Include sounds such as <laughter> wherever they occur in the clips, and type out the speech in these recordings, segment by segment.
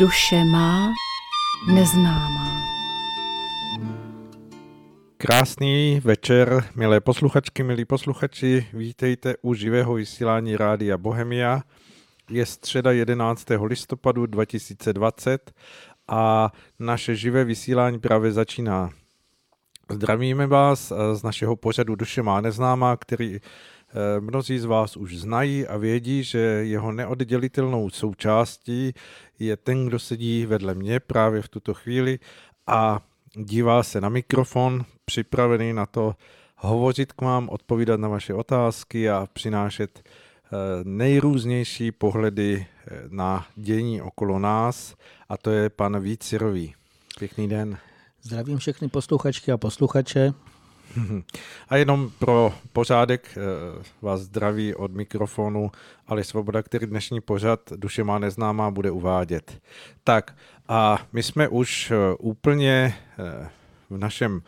Duše má neznámá. Krásný večer, milé posluchačky, milí posluchači, vítejte u živého vysílání Rádia Bohemia. Je středa 11. listopadu 2020 a naše živé vysílání právě začíná. Zdravíme vás z našeho pořadu Duše má neznámá, který mnozí z vás už znají a vědí, že jeho neoddělitelnou součástí je ten, kdo sedí vedle mě právě v tuto chvíli a dívá se na mikrofon, připravený na to hovořit k vám, odpovídat na vaše otázky a přinášet eh, nejrůznější pohledy eh, na dění okolo nás a to je pan Vícirový. Pěkný den. Zdravím všechny posluchačky a posluchače. A jenom pro pořádek eh, vás zdraví od mikrofonu Ale Svoboda, který dnešní pořad Duše má neznámá bude uvádět. Tak a my jsme už eh, úplně eh, v našem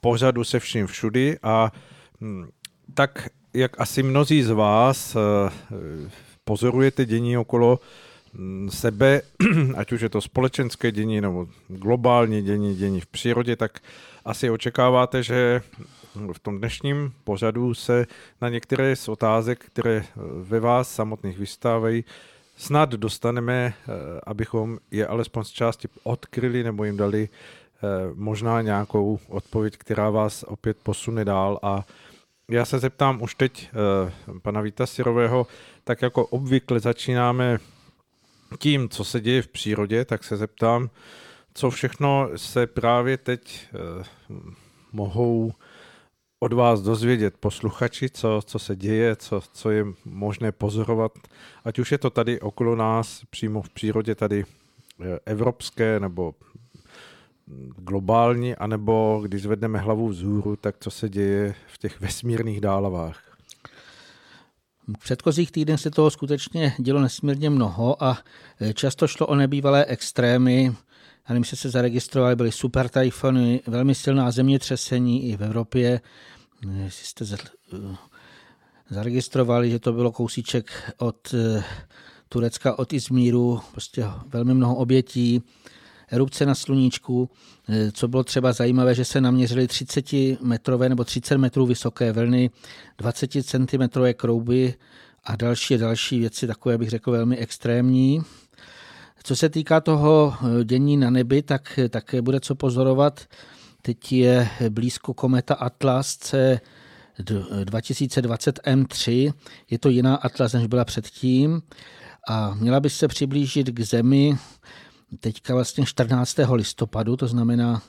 pořadu se vším všudy a hm, tak, jak asi mnozí z vás pozorujete dění okolo hm, sebe, <clears throat> ať už je to společenské dění nebo globální dění, dění v přírodě, tak asi očekáváte, že v tom dnešním pořadu se na některé z otázek, které ve vás samotných vystávají, snad dostaneme, eh, abychom je alespoň z části odkryli nebo jim dali eh, možná nějakou odpověď, která vás opět posune dál. A já se zeptám už teď eh, pana Víta Sirového, tak jako obvykle začínáme tím, co se děje v přírodě, tak se zeptám, co všechno se právě teď mohou od vás dozvědět posluchači, co, co se děje, co, co je možné pozorovat, ať už je to tady okolo nás, přímo v přírodě tady eh, evropské nebo globální, anebo když zvedneme hlavu vzhůru, tak co se děje v těch vesmírných dálavách. V předchozích týdnech se toho skutečně dělo nesmírně mnoho a eh, často šlo o nebývalé extrémy. Nevím, jestli se zaregistrovali, byly super tajfony, velmi silná zemětřesení i v Evropě, jestli jste zaregistrovali, že to bylo kousíček od eh, Turecka, od Izmíru, prostě velmi mnoho obětí, erupce na sluníčku. Eh, co bylo třeba zajímavé, že se naměřily 30 metrové nebo 30 metrů vysoké vlny, 20 cm krouby a další další věci, takové bych řekl velmi extrémní. Co se týká toho dění na nebi, tak také bude co pozorovat. Teď je blízko kometa Atlas C 2020 M3. Je to jiná Atlas, než byla předtím. A měla by se přiblížit k Zemi teďka vlastně 14. listopadu, to znamená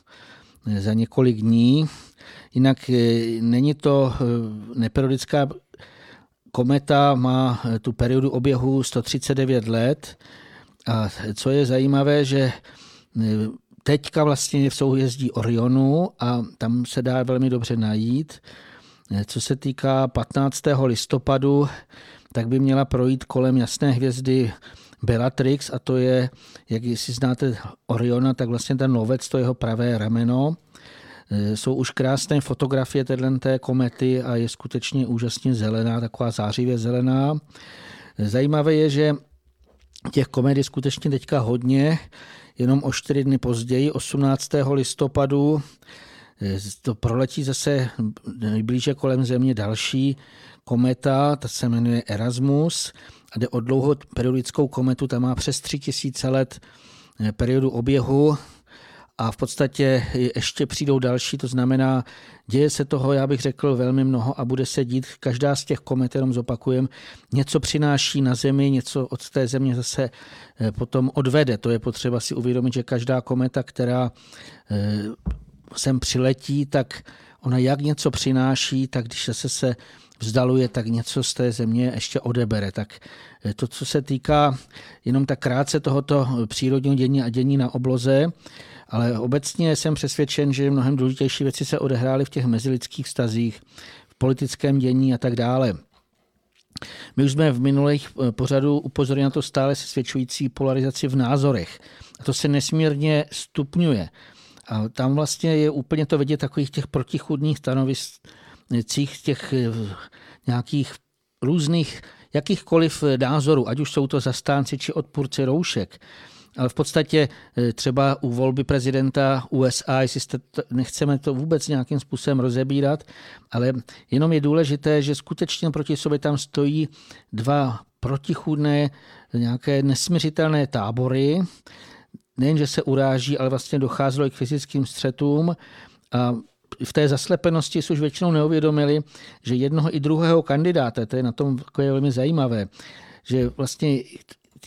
eh, za několik dní. Jinak eh, není to eh, neperiodická kometa, má tu periodu oběhu 139 let. A co je zajímavé, že teďka vlastně v souhvězdí Orionu a tam se dá velmi dobře najít. Co se týká 15. listopadu, tak by měla projít kolem jasné hvězdy Bellatrix a to je, jak si znáte Oriona, tak vlastně ten lovec, to jeho pravé rameno. Jsou už krásné fotografie té komety a je skutečně úžasně zelená, taková zářivě zelená. Zajímavé je, že těch komet je skutečně teďka hodně jenom o čtyři dny později, 18. listopadu, eh, to proletí zase nejblíže kolem Země další kometa, ta se jmenuje Erasmus a jde o dlouho periodickou kometu, ta má přes 3000 let eh, periodu oběhu a v podstatě ještě přijdou další, to znamená, děje se toho, já bych řekl, velmi mnoho a bude se dít, každá z těch komet, jenom zopakujem, něco přináší na Zemi, něco od té země zase eh, potom odvede. To je potřeba si uvědomit, že každá kometa, která eh, sem přiletí, tak ona jak něco přináší, tak když se se vzdaluje, tak něco z té země ještě odebere. Tak eh, to, co se týká jenom tak krátce tohoto přírodního dění a dění na obloze, ale obecně jsem přesvědčen, že mnohem důležitější věci se odehrály v těch mezilidských stazích, v politickém dění a tak dále. My už jsme v minulých eh, pořadu upozorili na to stále se svědčující polarizaci v názorech. A to se nesmírně stupňuje. A tam vlastně je úplně to vidět takových těch protichudných stanoviscích, těch eh, nějakých různých jakýchkoliv názorů, ať už jsou to zastánci či odpůrci roušek, ale v podstatě eh, třeba u volby prezidenta USA, jestli jste to, nechceme to vůbec nějakým způsobem rozebírat, ale jenom je důležité, že skutečně proti sobě tam stojí dva protichůdné, nějaké nesměřitelné tábory, nejen, že se uráží, ale vlastně docházelo i k fyzickým střetům. A v té zaslepenosti si už většinou neuvědomili, že jednoho i druhého kandidáta, to je na tom je velmi zajímavé, že vlastně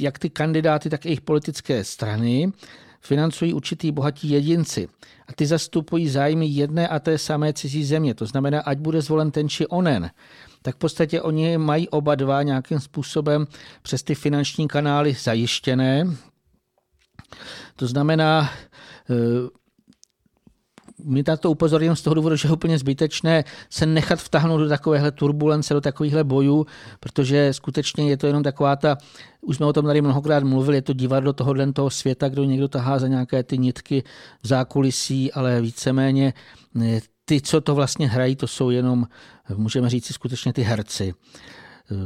jak ty kandidáty, tak i jejich politické strany financují určitý bohatí jedinci. A ty zastupují zájmy jedné a té samé cizí země. To znamená, ať bude zvolen ten či onen, tak v podstatě oni mají oba dva nějakým způsobem přes ty finanční kanály zajištěné. To znamená, eh, my na to upozorňujeme z toho důvodu, že je úplně zbytečné se nechat vtáhnout do takovéhle turbulence, do takovýchhle bojů, protože skutečně je to jenom taková ta, už jsme o tom tady mnohokrát mluvili, je to divadlo tohohle toho světa, kdo někdo tahá za nějaké ty nitky v zákulisí, ale víceméně eh, ty, co to vlastně hrají, to jsou jenom, můžeme říct skutečně ty herci.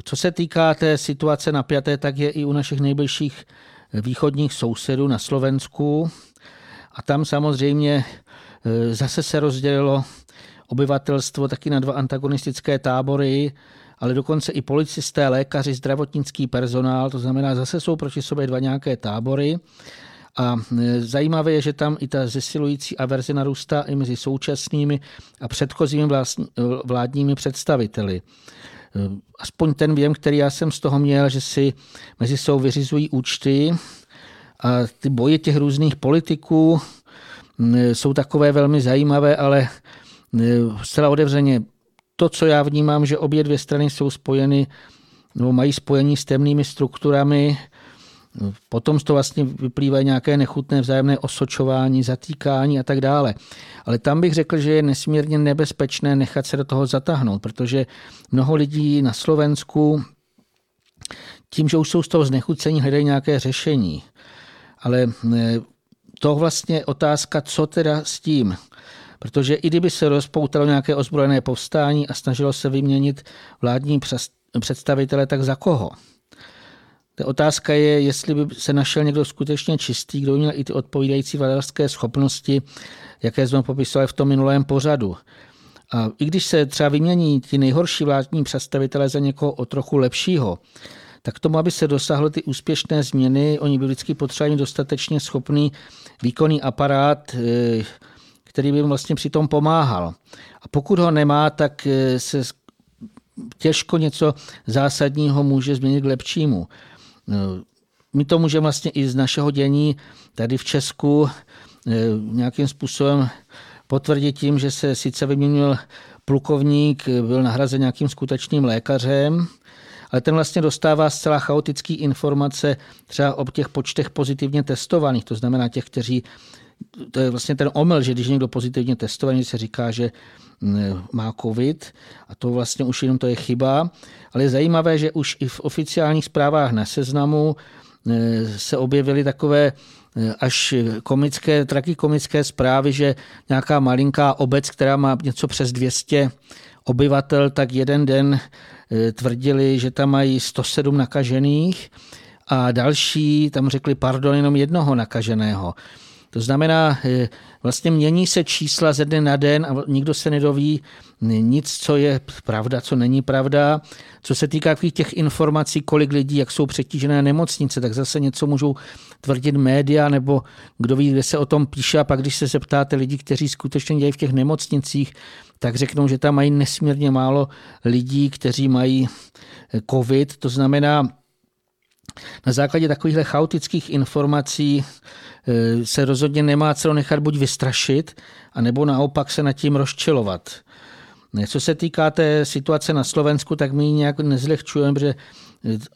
Co se týká té situace napjaté, tak je i u našich nejbližších východních sousedů na Slovensku. A tam samozřejmě zase se rozdělilo obyvatelstvo taky na dva antagonistické tábory, ale dokonce i policisté, lékaři, zdravotnický personál, to znamená, zase jsou proti sobě dva nějaké tábory. A e, zajímavé je, že tam i ta zesilující averze narůstá i mezi současnými a předchozími vládními představiteli. Eh, aspoň ten věm, který já jsem z toho měl, že si mezi sebou vyřizují účty a ty boje těch různých politiků jsou takové velmi zajímavé, ale eh, zcela otevřeně to, co já vnímám, že obě dvě strany jsou spojeny nebo mají spojení s temnými strukturami, Potom z toho vlastně vyplývají nějaké nechutné vzájemné osočování, zatýkání a tak dále. Ale tam bych řekl, že je nesmírně nebezpečné nechat se do toho zatáhnout, protože mnoho lidí na Slovensku tím, že už jsou z toho znechucení, hledají nějaké řešení. Ale e, to vlastně otázka, co teda s tím. Protože i kdyby se rozpoutalo nějaké ozbrojené povstání a snažilo se vyměnit vládní představitele, tak za koho? Ta otázka je, jestli by se našel někdo skutečně čistý, kdo měl i ty odpovídající vladarské schopnosti, jaké jsme popisovali v tom minulém pořadu. A i když se třeba vymění ti nejhorší vládní představitelé za někoho o trochu lepšího, tak tomu, aby se dosáhly ty úspěšné změny, oni by vždycky potřebovali dostatečně schopný výkonný aparát, eh, který by jim vlastně přitom pomáhal. A pokud ho nemá, tak eh, se těžko něco zásadního může změnit k lepšímu. No, my to můžeme vlastně i z našeho dění tady v Česku eh, nějakým způsobem potvrdit tím, že se sice vyměnil plukovník, byl nahrazen nějakým skutečným lékařem, ale ten vlastně dostává zcela chaotické informace třeba o těch počtech pozitivně testovaných, to znamená těch, kteří to je vlastně ten omyl, že když někdo pozitivně testovaný, se říká, že mm, má covid a to vlastně už jenom to je chyba. Ale je zajímavé, že už i v oficiálních zprávách na seznamu e, se objevily takové e, až komické, komické zprávy, že nějaká malinká obec, která má něco přes 200 obyvatel, tak jeden den tvrdili, že tam mají 107 nakažených a další tam řekli, pardon, jenom jednoho nakaženého. To znamená, eh, vlastně mění se čísla ze dne na den a nikdo se nedoví nic, co je pravda, co není pravda. Co se týká těch informací, kolik lidí, jak jsou přetížené nemocnice, tak zase něco můžou tvrdit média, nebo kdo ví, kde se o tom píše. A pak, když se zeptáte lidí, kteří skutečně dějí v těch nemocnicích, tak řeknou, že tam mají nesmírně málo lidí, kteří mají eh, covid. To znamená, na základě takovýchhle chaotických informací eh, se rozhodně nemá co nechat buď vystrašit, anebo naopak se nad tím rozčilovat. Co se týká té situace na Slovensku, tak my ji nějak nezlehčujeme, protože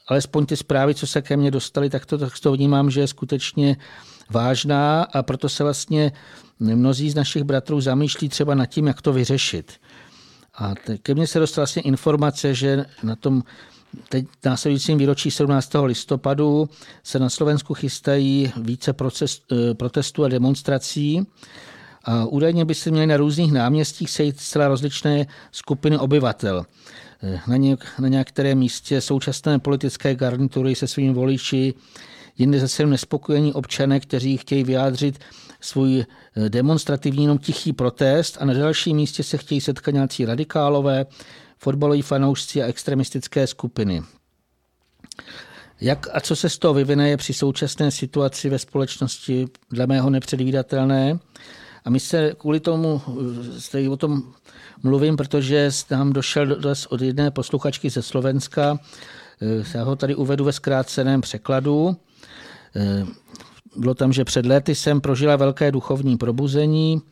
alespoň ty zprávy, co se ke mně dostaly, tak to, tak to vnímám, že je skutečně vážná a proto se vlastně mnozí z našich bratrů zamýšlí třeba nad tím, jak to vyřešit. A ke mně se dostala vlastně informace, že na tom Teď následujícím výročí 17. listopadu se na Slovensku chystají více proces, eh, protestů a demonstrací. A údajně by se měly na různých náměstích sejít zcela rozličné skupiny obyvatel. Na, něk, na některém místě současné politické garnitury se svými voliči, jinde zase nespokojení občané, kteří chtějí vyjádřit svůj eh, demonstrativní jenom tichý protest a na dalším místě se chtějí setkat nějací radikálové, fotbaloví fanoušci a extremistické skupiny. Jak a co se z toho vyvine, je při současné situaci ve společnosti dle mého nepředvídatelné. A my se kvůli tomu, zde o tom mluvím, protože nám došel dnes od jedné posluchačky ze Slovenska, já ho tady uvedu ve zkráceném překladu. Bylo tam, že před lety jsem prožila velké duchovní probuzení,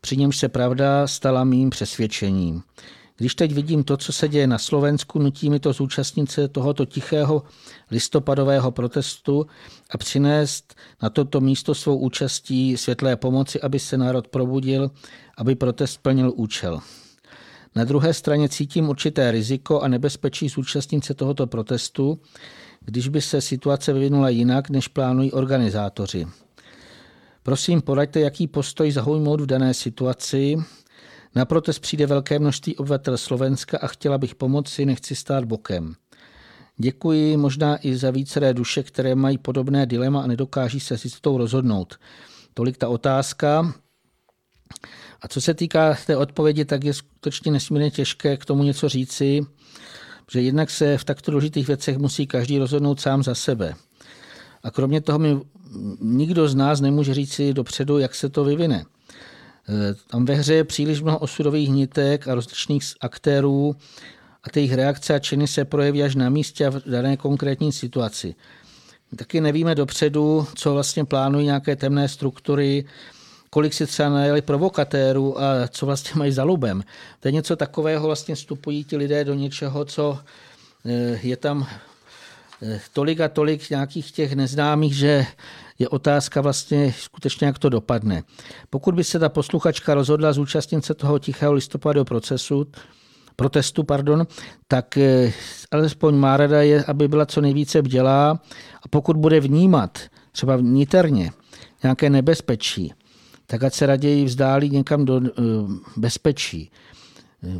při němž se pravda stala mým přesvědčením. Když teď vidím to, co se děje na Slovensku, nutí mi to zúčastnit se tohoto tichého listopadového protestu a přinést na toto místo svou účastí světlé pomoci, aby se národ probudil, aby protest plnil účel. Na druhé straně cítím určité riziko a nebezpečí zúčastnit se tohoto protestu, když by se situace vyvinula jinak, než plánují organizátoři. Prosím, poraďte, jaký postoj zaujmout v dané situaci, na protest přijde velké množství obyvatel Slovenska a chtěla bych pomoci, nechci stát bokem. Děkuji možná i za víceré duše, které mají podobné dilema a nedokáží se s tou rozhodnout. Tolik ta otázka. A co se týká té odpovědi, tak je skutečně nesmírně těžké k tomu něco říci, že jednak se v takto důležitých věcech musí každý rozhodnout sám za sebe. A kromě toho mi nikdo z nás nemůže říci dopředu, jak se to vyvine. Eh, tam ve hře je příliš mnoho osudových nitek a rozličných aktérů a ty jejich reakce a činy se projeví až na místě a v dané konkrétní situaci. My taky nevíme dopředu, co vlastně plánují nějaké temné struktury, kolik si třeba najeli provokatérů a co vlastně mají za lubem. To je něco takového, vlastně vstupují ti lidé do něčeho, co eh, je tam tolik a tolik nějakých těch neznámých, že je otázka vlastně skutečně, jak to dopadne. Pokud by se ta posluchačka rozhodla zúčastnit se toho tichého listopadového procesu, protestu, pardon, tak eh, alespoň má rada je, aby byla co nejvíce bdělá a pokud bude vnímat třeba vniterně nějaké nebezpečí, tak ať se raději vzdálí někam do eh, bezpečí.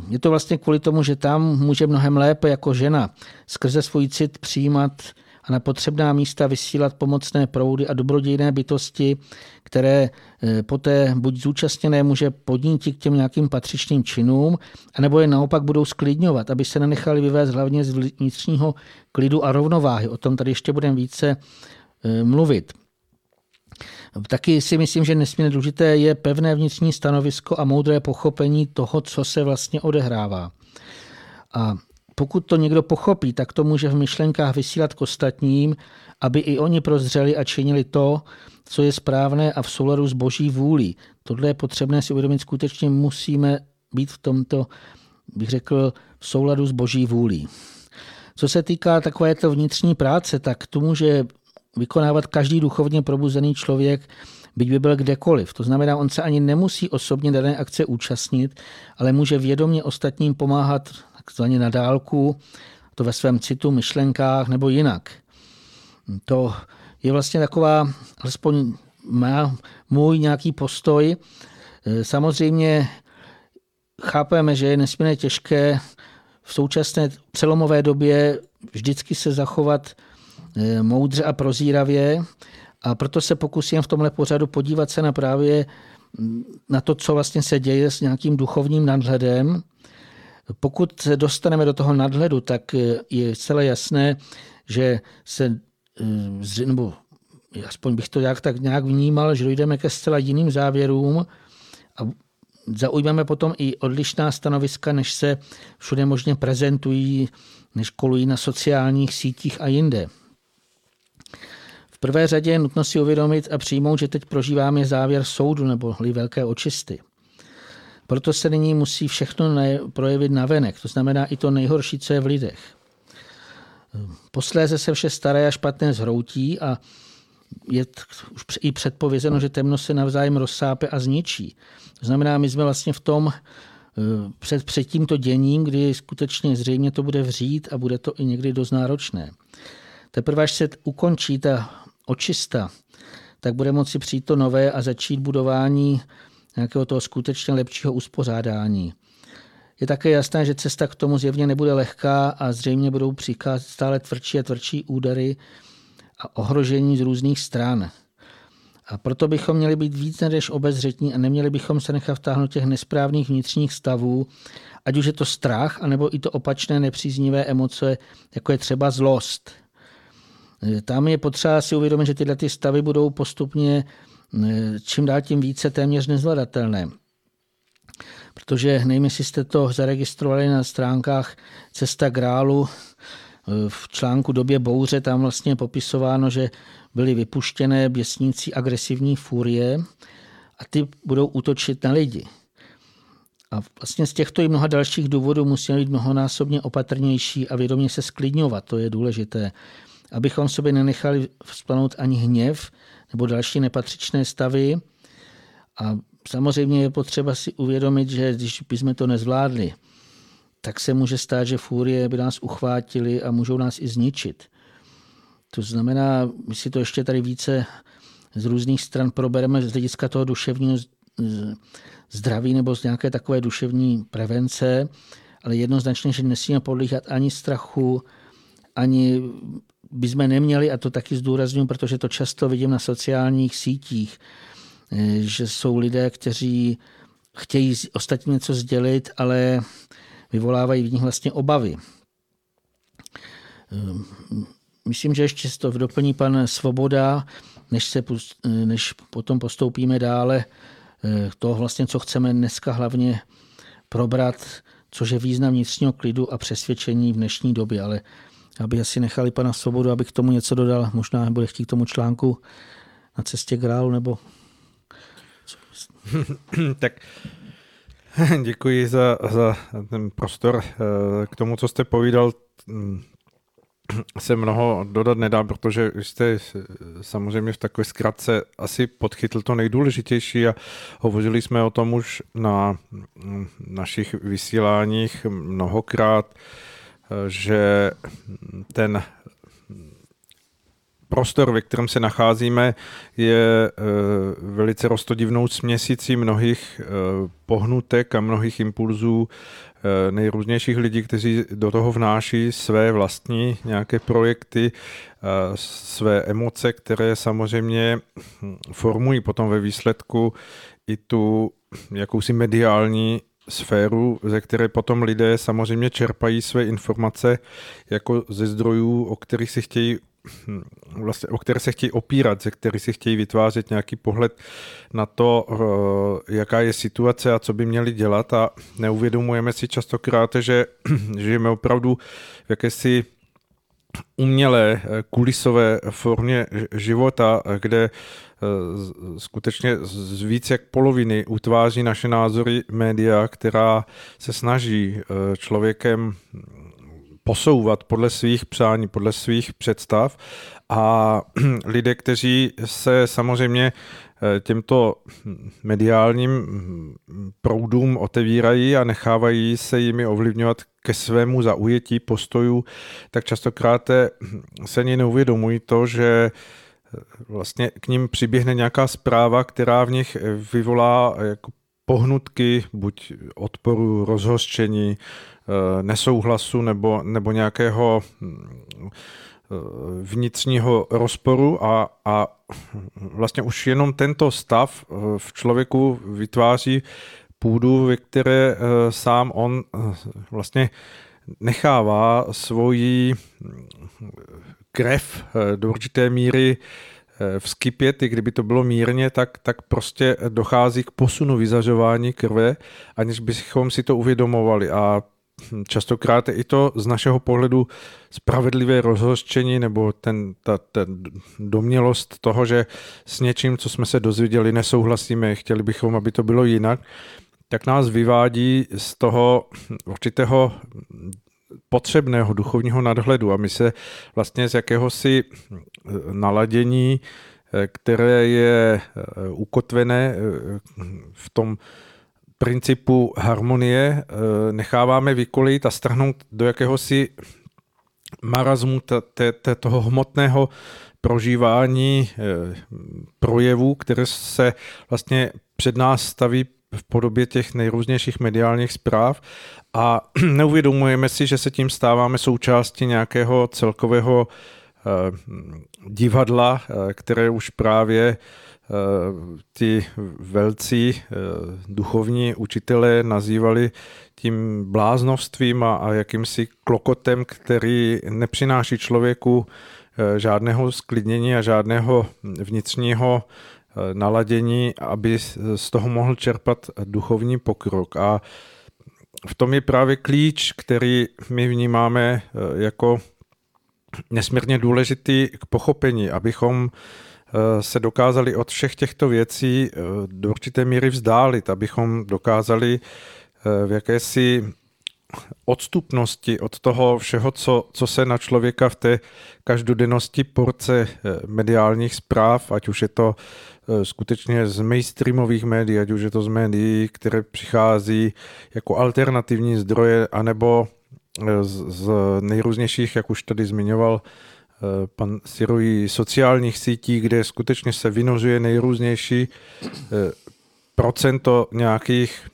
Je to vlastně kvůli tomu, že tam může mnohem lépe jako žena skrze svůj cit přijímat a na potřebná místa vysílat pomocné proudy a dobrodějné bytosti, které eh, poté buď zúčastněné může podnítit k těm nějakým patřičným činům, anebo je naopak budou sklidňovat, aby se nenechali vyvést hlavně z vnitřního klidu a rovnováhy. O tom tady ještě budeme více eh, mluvit. Taky si myslím, že nesmírně důležité je pevné vnitřní stanovisko a moudré pochopení toho, co se vlastně odehrává. A pokud to někdo pochopí, tak to může v myšlenkách vysílat k ostatním, aby i oni prozřeli a činili to, co je správné a v souladu s boží vůlí. Tohle je potřebné si uvědomit, skutečně musíme být v tomto, bych řekl, v souladu s boží vůlí. Co se týká takovéto vnitřní práce, tak to může vykonávat každý duchovně probuzený člověk, byť by byl kdekoliv. To znamená, on se ani nemusí osobně dané akce účastnit, ale může vědomě ostatním pomáhat takzvaně na dálku, to ve svém citu, myšlenkách nebo jinak. To je vlastně taková, alespoň má můj nějaký postoj. Samozřejmě chápeme, že je nesmírně těžké v současné přelomové době vždycky se zachovat moudře a prozíravě a proto se pokusím v tomhle pořadu podívat se na právě mm, na to, co vlastně se děje s nějakým duchovním nadhledem pokud se dostaneme do toho nadhledu, tak je celé jasné, že se, eh, nebo aspoň bych to jak tak nějak vnímal, že dojdeme ke zcela jiným závěrům a zaujmeme potom i odlišná stanoviska, než se všude možně prezentují, než kolují na sociálních sítích a jinde. Prvé řadě je nutno si uvědomit a přijmout, že teď prožíváme závěr soudu nebo velké očisty. Proto se nyní musí všechno projevit na venek, to znamená i to nejhorší, co je v lidech. Posléze se vše staré a špatné zhroutí a je už i předpovězeno, že temno se navzájem rozsápe a zničí. To znamená, my jsme vlastně v tom eh, před, před tímto děním, kdy skutečně zřejmě to bude vřít a bude to i někdy dost náročné. Teprve až se ukončí ta očista, tak bude moci přijít to nové a začít budování nějakého toho skutečně lepšího uspořádání. Je také jasné, že cesta k tomu zjevně nebude lehká a zřejmě budou přicházet stále tvrdší a tvrdší údery a ohrožení z různých stran. A proto bychom měli být víc než obezřetní a neměli bychom se nechat vtáhnout těch nesprávných vnitřních stavů, ať už je to strach, anebo i to opačné nepříznivé emoce, jako je třeba zlost. Tam je potřeba si uvědomit, že tyhle ty stavy budou postupně eh, čím dál tím více téměř nezvladatelné. Protože nevím, jestli jste to zaregistrovali na stránkách Cesta grálu, eh, v článku Době bouře tam vlastně popisováno, že byly vypuštěné běsnící agresivní furie a ty budou útočit na lidi. A vlastně z těchto i mnoha dalších důvodů musíme být mnohonásobně opatrnější a vědomě se sklidňovat, to je důležité. Abychom sobě nenechali vzplanout ani hněv nebo další nepatřičné stavy. A samozřejmě je potřeba si uvědomit, že když bychom to nezvládli, tak se může stát, že fúrie by nás uchvátili a můžou nás i zničit. To znamená, my si to ještě tady více z různých stran probereme z hlediska toho duševního zdraví nebo z nějaké takové duševní prevence, ale jednoznačně, že nesmíme podlíhat ani strachu, ani bychom neměli, a to taky zdůraznuju, protože to často vidím na sociálních sítích, že jsou lidé, kteří chtějí ostatně něco sdělit, ale vyvolávají v nich vlastně obavy. Myslím, že ještě to doplní pan Svoboda, než, se, než potom postoupíme dále Eh, to vlastně, co chceme dneska hlavně probrat, což je význam vnitřního klidu a přesvědčení v dnešní době, ale aby asi nechali pana Svobodu, aby k tomu něco dodal, možná bude chtít k tomu článku na cestě grálu, nebo... <laughs> tak <laughs> děkuji za, za ten prostor. Eh, k tomu, co jste povídal <clears throat> se mnoho dodat nedá, protože jste samozřejmě v takové zkratce asi podchytl to nejdůležitější a hovořili jsme o tom už na našich vysíláních mnohokrát, že ten prostor, ve kterém se nacházíme, je eh, velice rostodivnou směsicí mnohých eh, pohnutek a mnohých impulzů Eh, nejrůznějších lidí, kteří do toho vnáší své vlastní nějaké projekty, své emoce, které samozřejmě formují potom ve výsledku i tu jakousi mediální sféru, ze které potom lidé samozřejmě čerpají své informace jako ze zdrojů, o kterých si chtějí Hm, vlastně, o které se chtějí opírat, ze kterých si chtějí vytvářet nějaký pohled na to, eh, jaká je situace a co by měli dělat. A neuvědomujeme si častokrát, že <clears throat> žijeme opravdu v jakési umělé eh, kulisové formě života, kde eh, skutečně z víc jak poloviny utváří naše názory média, která se snaží člověkem posouvat podle svých přání, podle svých představ. A <clears throat> lidé, kteří se samozřejmě eh, těmto mediálním proudům otevírají a nechávají se jimi ovlivňovat ke svému zaujetí postojů, tak častokrát se ani neuvědomují to, že eh, vlastně k ním přiběhne nějaká zpráva, která v nich vyvolá jako pohnutky, buď odporu, rozhořčení, Eh, nesouhlasu nebo, nebo nějakého eh, vnitřního rozporu a, a vlastně už jenom tento stav eh, v člověku vytváří půdu, ve které sám on vlastně nechává svoji mm, krev do určité míry vskypět, i kdyby to bylo mírně, tak, tak prostě dochází k posunu vyzařování krve, aniž bychom si to uvědomovali. A častokrát i to z našeho pohledu spravedlivé rozhořčení nebo ten, ta, ten domělost toho, že s něčím, co jsme se dozvěděli, nesouhlasíme, chtěli bychom, aby to bylo jinak, tak nás vyvádí z toho určitého potřebného duchovního nadhledu. A my se vlastně z jakéhosi naladění, které je ukotvené v tom principu harmonie eh, necháváme vykolit a strhnout do jakéhosi marazmu toho hmotného prožívání projevů, které se vlastně před nás staví v podobě těch nejrůznějších mediálních zpráv a <clears throat> neuvědomujeme si, že se tím stáváme součástí nějakého celkového divadla, které už právě ty velcí duchovní učitelé nazývali tím bláznovstvím a, a jakýmsi klokotem, který nepřináší člověku žádného sklidnění a žádného vnitřního naladění, aby z toho mohl čerpat duchovní pokrok. A v tom je právě klíč, který my vnímáme jako nesmírně důležitý k pochopení, abychom eh, se dokázali od všech těchto věcí eh, do určité míry vzdálit, abychom dokázali eh, v jakési odstupnosti od toho všeho, co, co se na člověka v té každodennosti porce mediálních zpráv, ať už je to skutečně z mainstreamových médií, ať už je to z médií, které přichází jako alternativní zdroje, anebo z, z nejrůznějších, jak už tady zmiňoval eh, pan Sirojí, sociálních sítí, kde skutečně se vynožuje nejrůznější eh, procento nějakých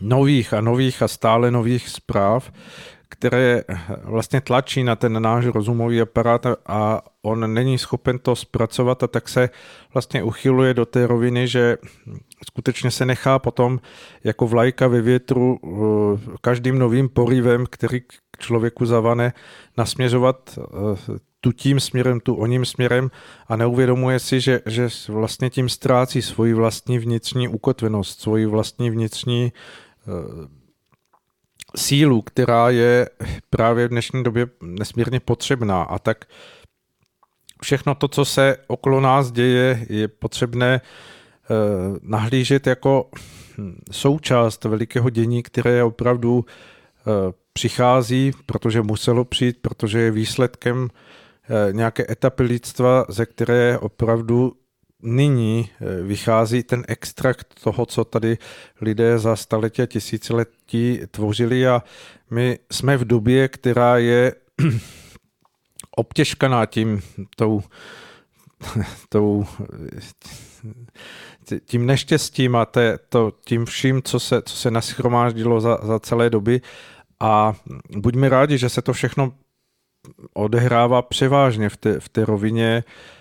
nových a nových a stále nových zpráv, které vlastně tlačí na ten náš rozumový aparát a on není schopen to zpracovat a tak se vlastně uchyluje do té roviny, že skutečně se nechá potom jako vlajka ve větru eh, každým novým porivem, který k člověku zavane, nasměřovat eh, tu tím směrem, tu oním směrem a neuvědomuje si, že, že vlastně tím ztrácí svoji vlastní vnitřní ukotvenost, svoji vlastní vnitřní eh, sílu, která je právě v dnešní době nesmírně potřebná. A tak všechno to, co se okolo nás děje, je potřebné eh, nahlížet jako hm, součást velikého dění, které opravdu eh, přichází, protože muselo přijít, protože je výsledkem eh, nějaké etapy lidstva, ze které opravdu nyní eh, vychází ten extrakt toho, co tady lidé za staletí a tisíciletí tvořili a my jsme v době, která je <clears throat> obtěžkaná tím, tou, <laughs> tou, tím neštěstím a te, to, tím vším, co se, co se naschromáždilo za, za celé doby. A buďme rádi, že se to všechno odehrává převážně v té, v té rovině. Eh,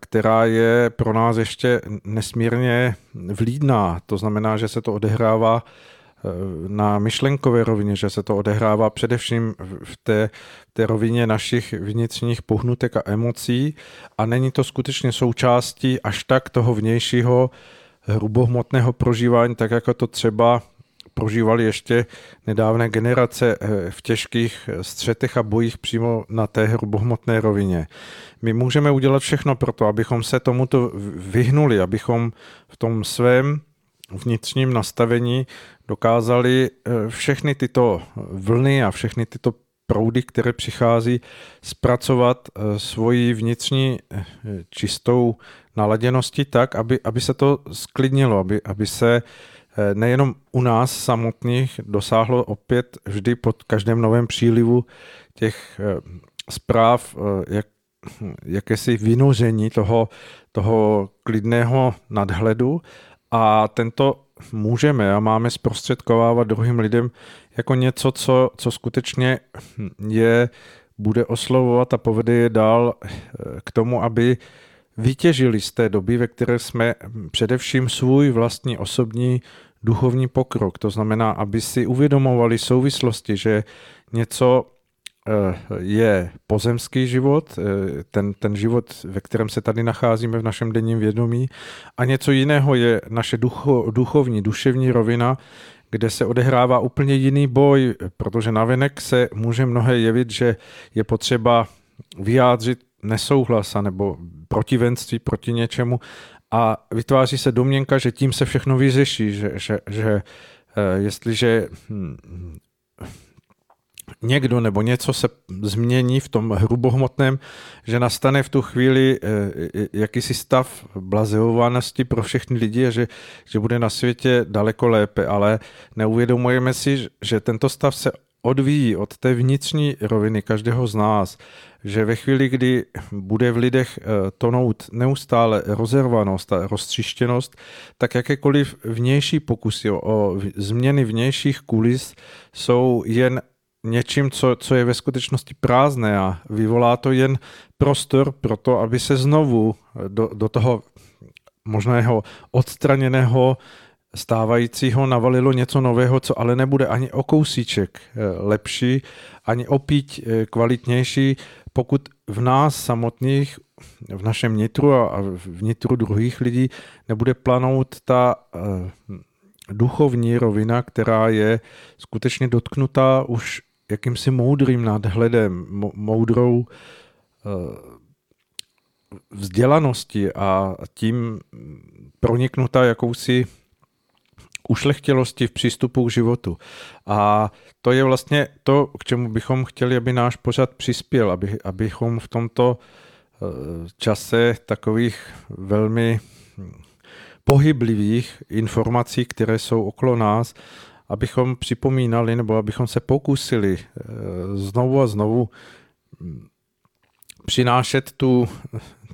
která je pro nás ještě nesmírně vlídná. To znamená, že se to odehrává eh, na myšlenkové rovině, že se to odehrává především v té, v té rovině našich vnitřních pohnutek a emocí a není to skutečně součástí až tak toho vnějšího hrubohmotného prožívání, tak jako to třeba prožívali ještě nedávné generace eh, v těžkých střetech a bojích přímo na té hrubohmotné rovině. My můžeme udělat všechno pro to, abychom se tomuto vyhnuli, abychom v tom svém vnitřním nastavení dokázali eh, všechny tyto vlny a všechny tyto proudy, které přichází, zpracovat eh, svoji vnitřní čistou naladěnosti tak, aby, aby se to sklidnilo, aby, aby se Eh, nejenom u nás samotných dosáhlo opět vždy pod každém novém přílivu těch eh, zpráv, eh, jak, jakési vynoření toho, toho klidného nadhledu. A tento můžeme a máme zprostředkovávat druhým lidem jako něco, co, co skutečně je bude oslovovat a povede je dál k tomu, aby vytěžili z té doby, ve které jsme především svůj vlastní osobní duchovní pokrok. To znamená, aby si uvědomovali souvislosti, že něco eh, je pozemský život, eh, ten, ten život, ve kterém se tady nacházíme v našem denním vědomí, a něco jiného je naše ducho, duchovní, duševní rovina, kde se odehrává úplně jiný boj, protože navenek se může mnohé jevit, že je potřeba vyjádřit nesouhlas nebo protivenství proti něčemu a vytváří se domněnka, že tím se všechno vyřeší, že, že, že eh, jestliže hm, někdo nebo něco se změní v tom hrubohmotném, že nastane v tu chvíli eh, jakýsi stav blazeovanosti pro všechny lidi a že, že bude na světě daleko lépe, ale neuvědomujeme si, že tento stav se odvíjí od té vnitřní roviny každého z nás, že ve chvíli, kdy bude v lidech eh, tonout neustále rozervanost a roztřištěnost, tak jakékoliv vnější pokusy o změny vnějších kulis jsou jen něčím, co, co je ve skutečnosti prázdné a vyvolá to jen prostor pro to, aby se znovu do, do toho možného odstraněného stávajícího navalilo něco nového, co ale nebude ani o kousíček eh, lepší, ani opíť eh, kvalitnější, pokud v nás samotných, v našem nitru a v nitru druhých lidí nebude planout ta eh, duchovní rovina, která je skutečně dotknutá už jakýmsi moudrým nadhledem, moudrou vzdělanosti a tím proniknutá jakousi ušlechtilosti v přístupu k životu. A to je vlastně to, k čemu bychom chtěli, aby náš pořad přispěl, aby, abychom v tomto eh, čase takových velmi pohyblivých informací, které jsou okolo nás, abychom připomínali nebo abychom se pokusili eh, znovu a znovu hm, přinášet tu,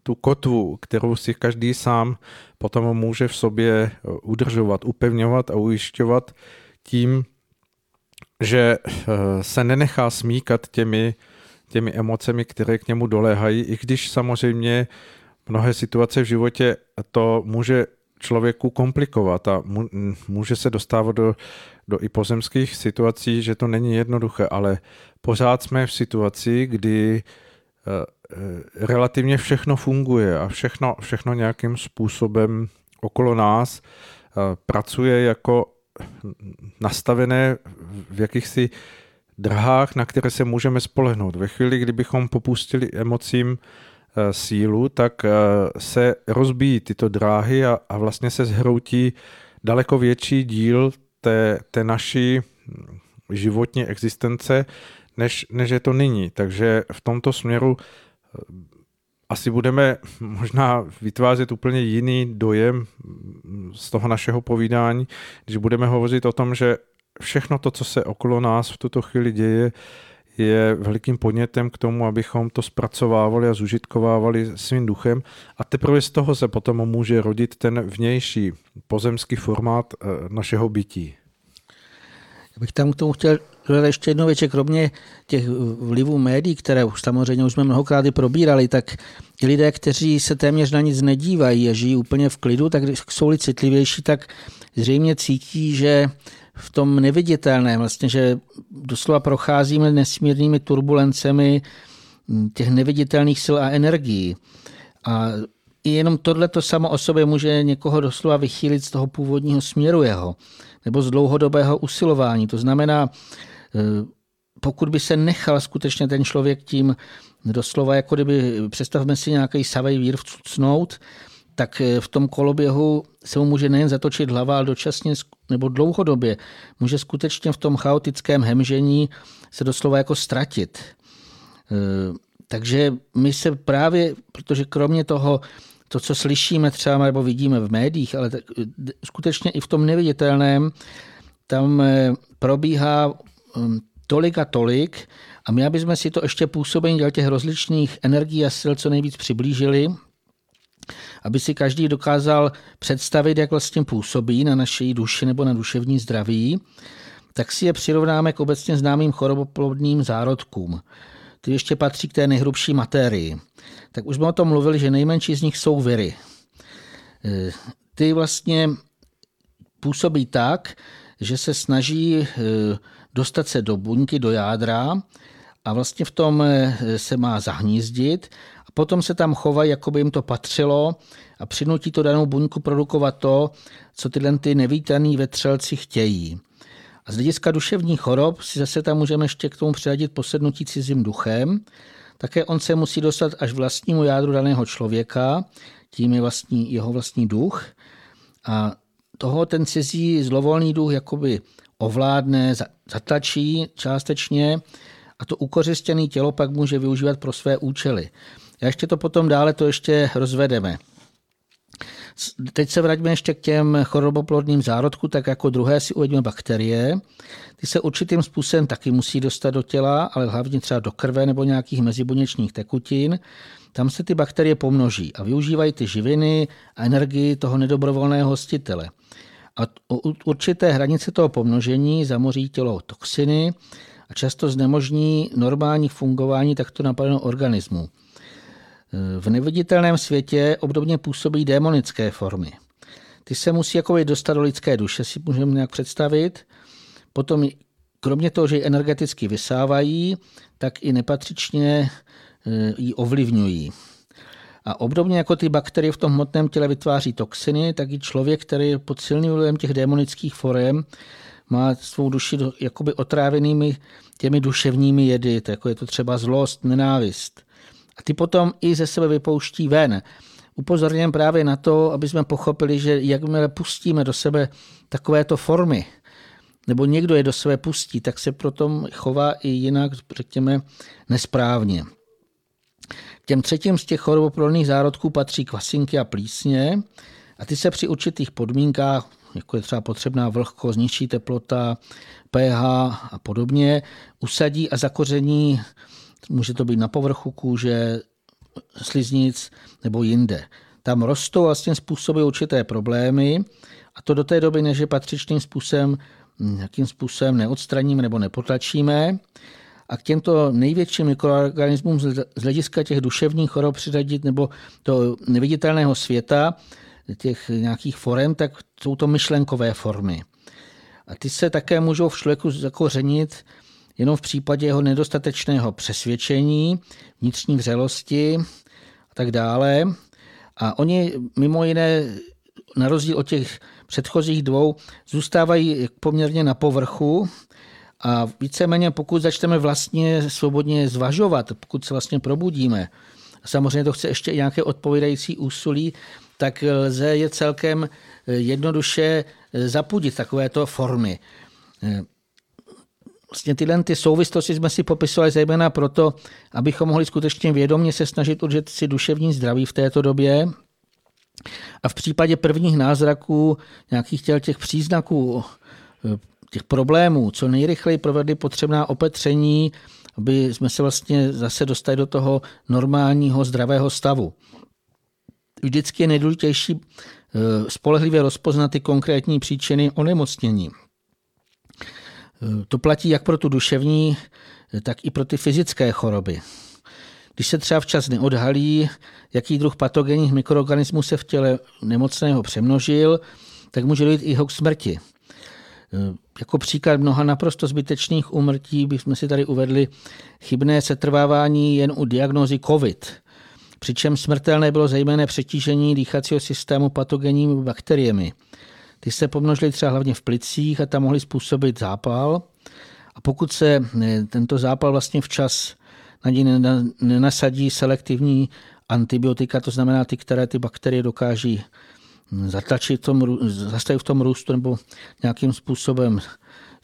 tu kotvu, kterou si každý sám potom může v sobě eh, udržovat, upevňovat a ujišťovat tím, že eh, se nenechá smíkat těmi, těmi emocemi, které k němu doléhají, i když samozřejmě mnohé situace v životě to může člověku komplikovat a může se dostávat do, do i pozemských situací, že to není jednoduché, ale pořád jsme v situaci, kdy Eh, relativně všechno funguje a všechno, všechno nějakým způsobem okolo nás eh, pracuje jako nastavené v jakýchsi drahách, na které se můžeme spolehnout. Ve chvíli, kdybychom popustili emocím eh, sílu, tak se rozbíjí tyto dráhy a, a vlastně se zhroutí daleko větší díl té, té naší životní existence, než, než je to nyní. Takže v tomto směru eh, asi budeme možná vytvářet úplně jiný dojem z toho našeho povídání, když budeme hovořit o tom, že všechno to, co se okolo nás v tuto chvíli děje, je velikým podnětem k tomu, abychom to zpracovávali a zužitkovávali svým duchem a teprve z toho se potom může rodit ten vnější pozemský formát eh, našeho bytí. Já bych tam k tomu chtěl dodat ještě jednu věc, kromě těch vlivů médií, které už samozřejmě už jsme mnohokrát i probírali, tak lidé, kteří se téměř na nic nedívají a žijí úplně v klidu, tak když jsou citlivější, tak zřejmě cítí, že v tom neviditelném, vlastně, že doslova procházíme nesmírnými turbulencemi těch neviditelných sil a energií. A i jenom tohle to samo o sobě může někoho doslova vychýlit z toho původního směru jeho nebo z dlouhodobého usilování. To znamená, pokud by se nechal skutečně ten člověk tím doslova, jako kdyby představme si nějaký savej vír vcucnout, tak eh, v tom koloběhu se mu může nejen zatočit hlava, ale dočasně nebo dlouhodobě může skutečně v tom chaotickém hemžení se doslova jako ztratit. Eh, takže my se právě, protože kromě toho to, co slyšíme třeba nebo vidíme v médiích, ale tak, skutečně i v tom neviditelném, tam eh, probíhá tolik a tolik a my, aby jsme si to ještě působení těch rozličných energií a sil co nejvíc přiblížili, aby si každý dokázal představit, jak vlastně působí na naší duši nebo na duševní zdraví, tak si je přirovnáme k obecně známým choroboplodným zárodkům. Ty ještě patří k té nejhrubší matérii tak už jsme o tom mluvili, že nejmenší z nich jsou viry. E, ty vlastně působí tak, že se snaží e, dostat se do buňky, do jádra a vlastně v tom e, se má zahnízdit a potom se tam chovají, jako by jim to patřilo a přinutí to danou buňku produkovat to, co tyhle ty nevítaný vetřelci chtějí. A z hlediska duševních chorob si zase tam můžeme ještě k tomu přiradit posednutí cizím duchem, také on se musí dostat až vlastnímu jádru daného člověka, tím je vlastní, jeho vlastní duch. A toho ten cizí zlovolný duch jakoby ovládne, zatlačí částečně a to ukořistěné tělo pak může využívat pro své účely. A ještě to potom dále to ještě rozvedeme. Teď se vraťme ještě k těm choroboplodným zárodku, tak jako druhé si uvedíme bakterie. Ty se určitým způsobem taky musí dostat do těla, ale hlavně třeba do krve nebo nějakých mezibuněčných tekutin. Tam se ty bakterie pomnoží a využívají ty živiny a energii toho nedobrovolného hostitele. A u určité hranice toho pomnožení zamoří tělo toxiny a často znemožní normální fungování takto napadeného organismu. V neviditelném světě obdobně působí démonické formy. Ty se musí jako dostat do lidské duše, si můžeme nějak představit. Potom kromě toho, že ji energeticky vysávají, tak i nepatřičně eh, ji ovlivňují. A obdobně jako ty bakterie v tom hmotném těle vytváří toxiny, tak i člověk, který je pod silným vlivem těch démonických forem, má svou duši jakoby otrávenými těmi duševními jedy, tak jako je to třeba zlost, nenávist. A ty potom i ze sebe vypouští ven. Upozorněm právě na to, aby jsme pochopili, že jakmile pustíme do sebe takovéto formy, nebo někdo je do sebe pustí, tak se proto chová i jinak, řekněme, nesprávně. Těm třetím z těch choroboplodných zárodků patří kvasinky a plísně a ty se při určitých podmínkách, jako je třeba potřebná vlhkost, nižší teplota, pH a podobně, usadí a zakoření, může to být na povrchu kůže, sliznic nebo jinde. Tam rostou vlastně způsoby určité problémy a to do té doby, než je patřičným způsobem, nějakým způsobem neodstraníme nebo nepotlačíme a k těmto největším mikroorganismům z hlediska těch duševních chorob přiřadit nebo do neviditelného světa, těch nějakých forem, tak jsou to myšlenkové formy. A ty se také můžou v člověku zakořenit jenom v případě jeho nedostatečného přesvědčení, vnitřní vřelosti a tak dále. A oni mimo jiné, na rozdíl od těch předchozích dvou, zůstávají poměrně na povrchu a víceméně pokud začneme vlastně svobodně zvažovat, pokud se vlastně probudíme, samozřejmě to chce ještě nějaké odpovídající úsilí, tak lze je celkem jednoduše zapudit takovéto formy. Vlastně tyhle ty souvislosti jsme si popisovali zejména proto, abychom mohli skutečně vědomě se snažit udržet si duševní zdraví v této době. A v případě prvních názraků, nějakých těch příznaků, těch problémů, co nejrychleji provedli potřebná opatření, aby jsme se vlastně zase dostali do toho normálního zdravého stavu. Vždycky je nejdůležitější eh, spolehlivě rozpoznat ty konkrétní příčiny onemocnění. To platí jak pro tu duševní, tak i pro ty fyzické choroby. Když se třeba včas neodhalí, jaký druh patogenních mikroorganismů se v těle nemocného přemnožil, tak může dojít i k smrti. Jako příklad mnoha naprosto zbytečných úmrtí bychom si tady uvedli chybné setrvávání jen u diagnózy COVID, přičem smrtelné bylo zejména přetížení dýchacího systému patogenními bakteriemi. Ty se pomnožily třeba hlavně v plicích a tam mohly způsobit zápal. A pokud se eh, tento zápal vlastně včas na ní nenasadí selektivní antibiotika, to znamená ty, které ty bakterie dokáží zatlačit v tom, zastavit v tom růstu nebo nějakým způsobem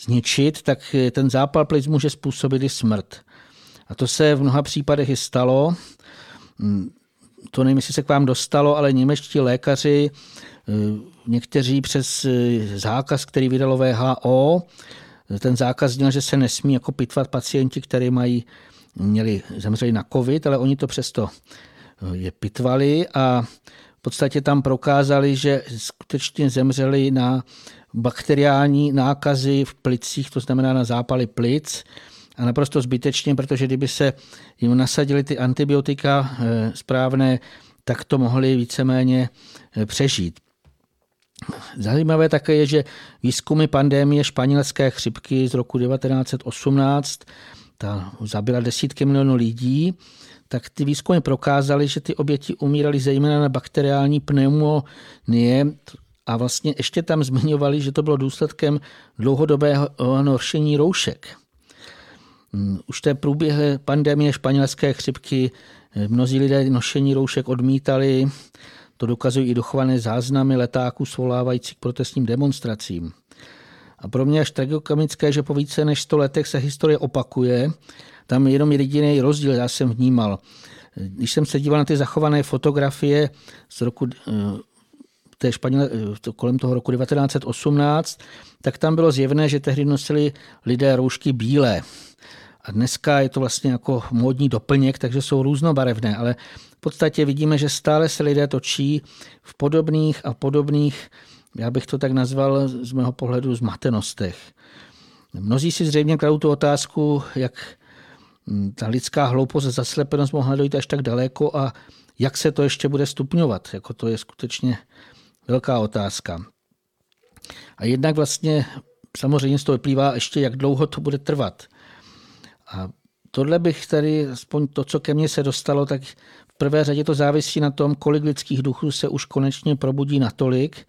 zničit, tak eh, ten zápal plic může způsobit i smrt. A to se v mnoha případech i stalo. Hm, to nevím, jestli se k vám dostalo, ale němečtí lékaři Eh, někteří přes eh, zákaz, který vydalo VHO, ten zákaz zněl, že se nesmí jako pitvat pacienti, kteří mají, měli, zemřeli na covid, ale oni to přesto je pitvali a podstatě tam prokázali, že skutečně zemřeli na bakteriální nákazy v plicích, to znamená na zápaly plic, a naprosto zbytečně, protože kdyby se jim nasadili ty antibiotika správné, tak to mohli víceméně přežít. Zajímavé také je, že výzkumy pandémie španělské chřipky z roku 1918, ta zabila desítky milionů lidí, tak ty výzkumy prokázaly, že ty oběti umíraly zejména na bakteriální pneumonie a vlastně ještě tam zmiňovali, že to bylo důsledkem dlouhodobého nošení roušek. Už té průběh pandemie španělské chřipky mnozí lidé nošení roušek odmítali, to dokazují i dochované záznamy letáků svolávající k protestním demonstracím. A pro mě až tragikomické, že po více než 100 letech se historie opakuje. Tam jenom jediný rozdíl já jsem vnímal. Když jsem se díval na ty zachované fotografie z roku eh, té Španěl, eh, kolem toho roku 1918, tak tam bylo zjevné, že tehdy nosili lidé roušky bílé. A dneska je to vlastně jako módní doplněk, takže jsou různobarevné, ale v podstatě vidíme, že stále se lidé točí v podobných a podobných, já bych to tak nazval z mého pohledu, zmatenostech. Mnozí si zřejmě kladou tu otázku, jak ta lidská hloupost a zaslepenost mohla dojít až tak daleko a jak se to ještě bude stupňovat. Jako to je skutečně velká otázka. A jednak vlastně samozřejmě z toho vyplývá ještě, jak dlouho to bude trvat. A tohle bych tady, aspoň to, co ke mně se dostalo, tak v prvé řadě to závisí na tom, kolik lidských duchů se už konečně probudí natolik,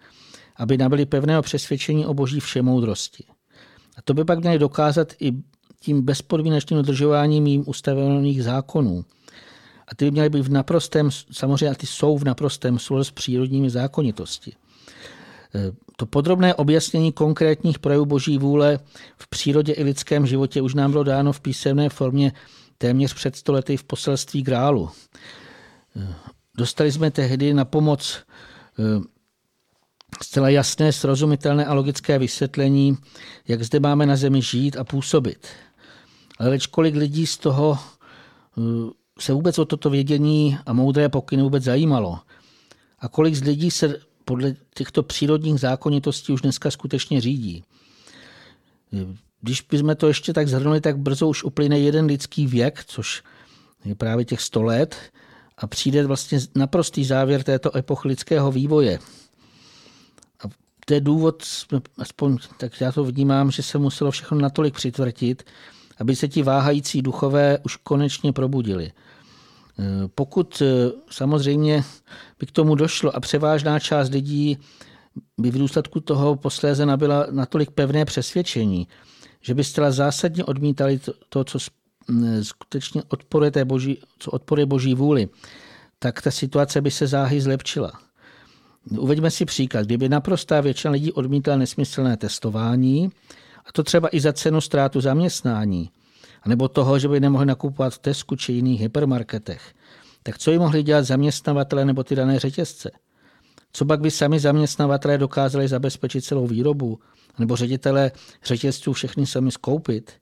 aby nabili pevného přesvědčení o boží všemoudrosti. A to by pak měli dokázat i tím bezpodmínečným dodržováním jim ustavených zákonů. A ty by měly být v naprostém, samozřejmě ty jsou v naprostém souladu s přírodními zákonitosti. E, to podrobné objasnění konkrétních projevů boží vůle v přírodě i lidském životě už nám bylo dáno v písemné formě téměř před stolety v poselství Grálu. E, dostali jsme tehdy na pomoc e, zcela jasné, srozumitelné a logické vysvětlení, jak zde máme na zemi žít a působit. Ale leč kolik lidí z toho eh, se vůbec o toto vědění a moudré pokyny vůbec zajímalo. A kolik z lidí se podle těchto přírodních zákonitostí už dneska skutečně řídí. Když bychom to ještě tak zhrnuli, tak brzo už uplyne jeden lidský věk, což je právě těch 100 let, a přijde vlastně naprostý závěr této epochy lidského vývoje – to je důvod, aspoň tak já to vnímám, že se muselo všechno natolik přitvrtit, aby se ti váhající duchové už konečně probudili. E, pokud e, samozřejmě by k tomu došlo a převážná část lidí by v důsledku toho posléze nabila natolik pevné přesvědčení, že by zcela zásadně odmítali to, co skutečně odporuje, té boží, co odporuje boží vůli, tak ta situace by se záhy zlepšila. Uveďme si příklad. Kdyby naprostá většina lidí odmítala nesmyslné testování, a to třeba i za cenu ztrátu zaměstnání, nebo toho, že by nemohli nakupovat v Tesku či jiných hypermarketech, tak co jim mohli dělat zaměstnavatele nebo ty dané řetězce? Co pak by sami zaměstnavatelé dokázali zabezpečit celou výrobu, nebo ředitelé řetězců všechny sami skoupit?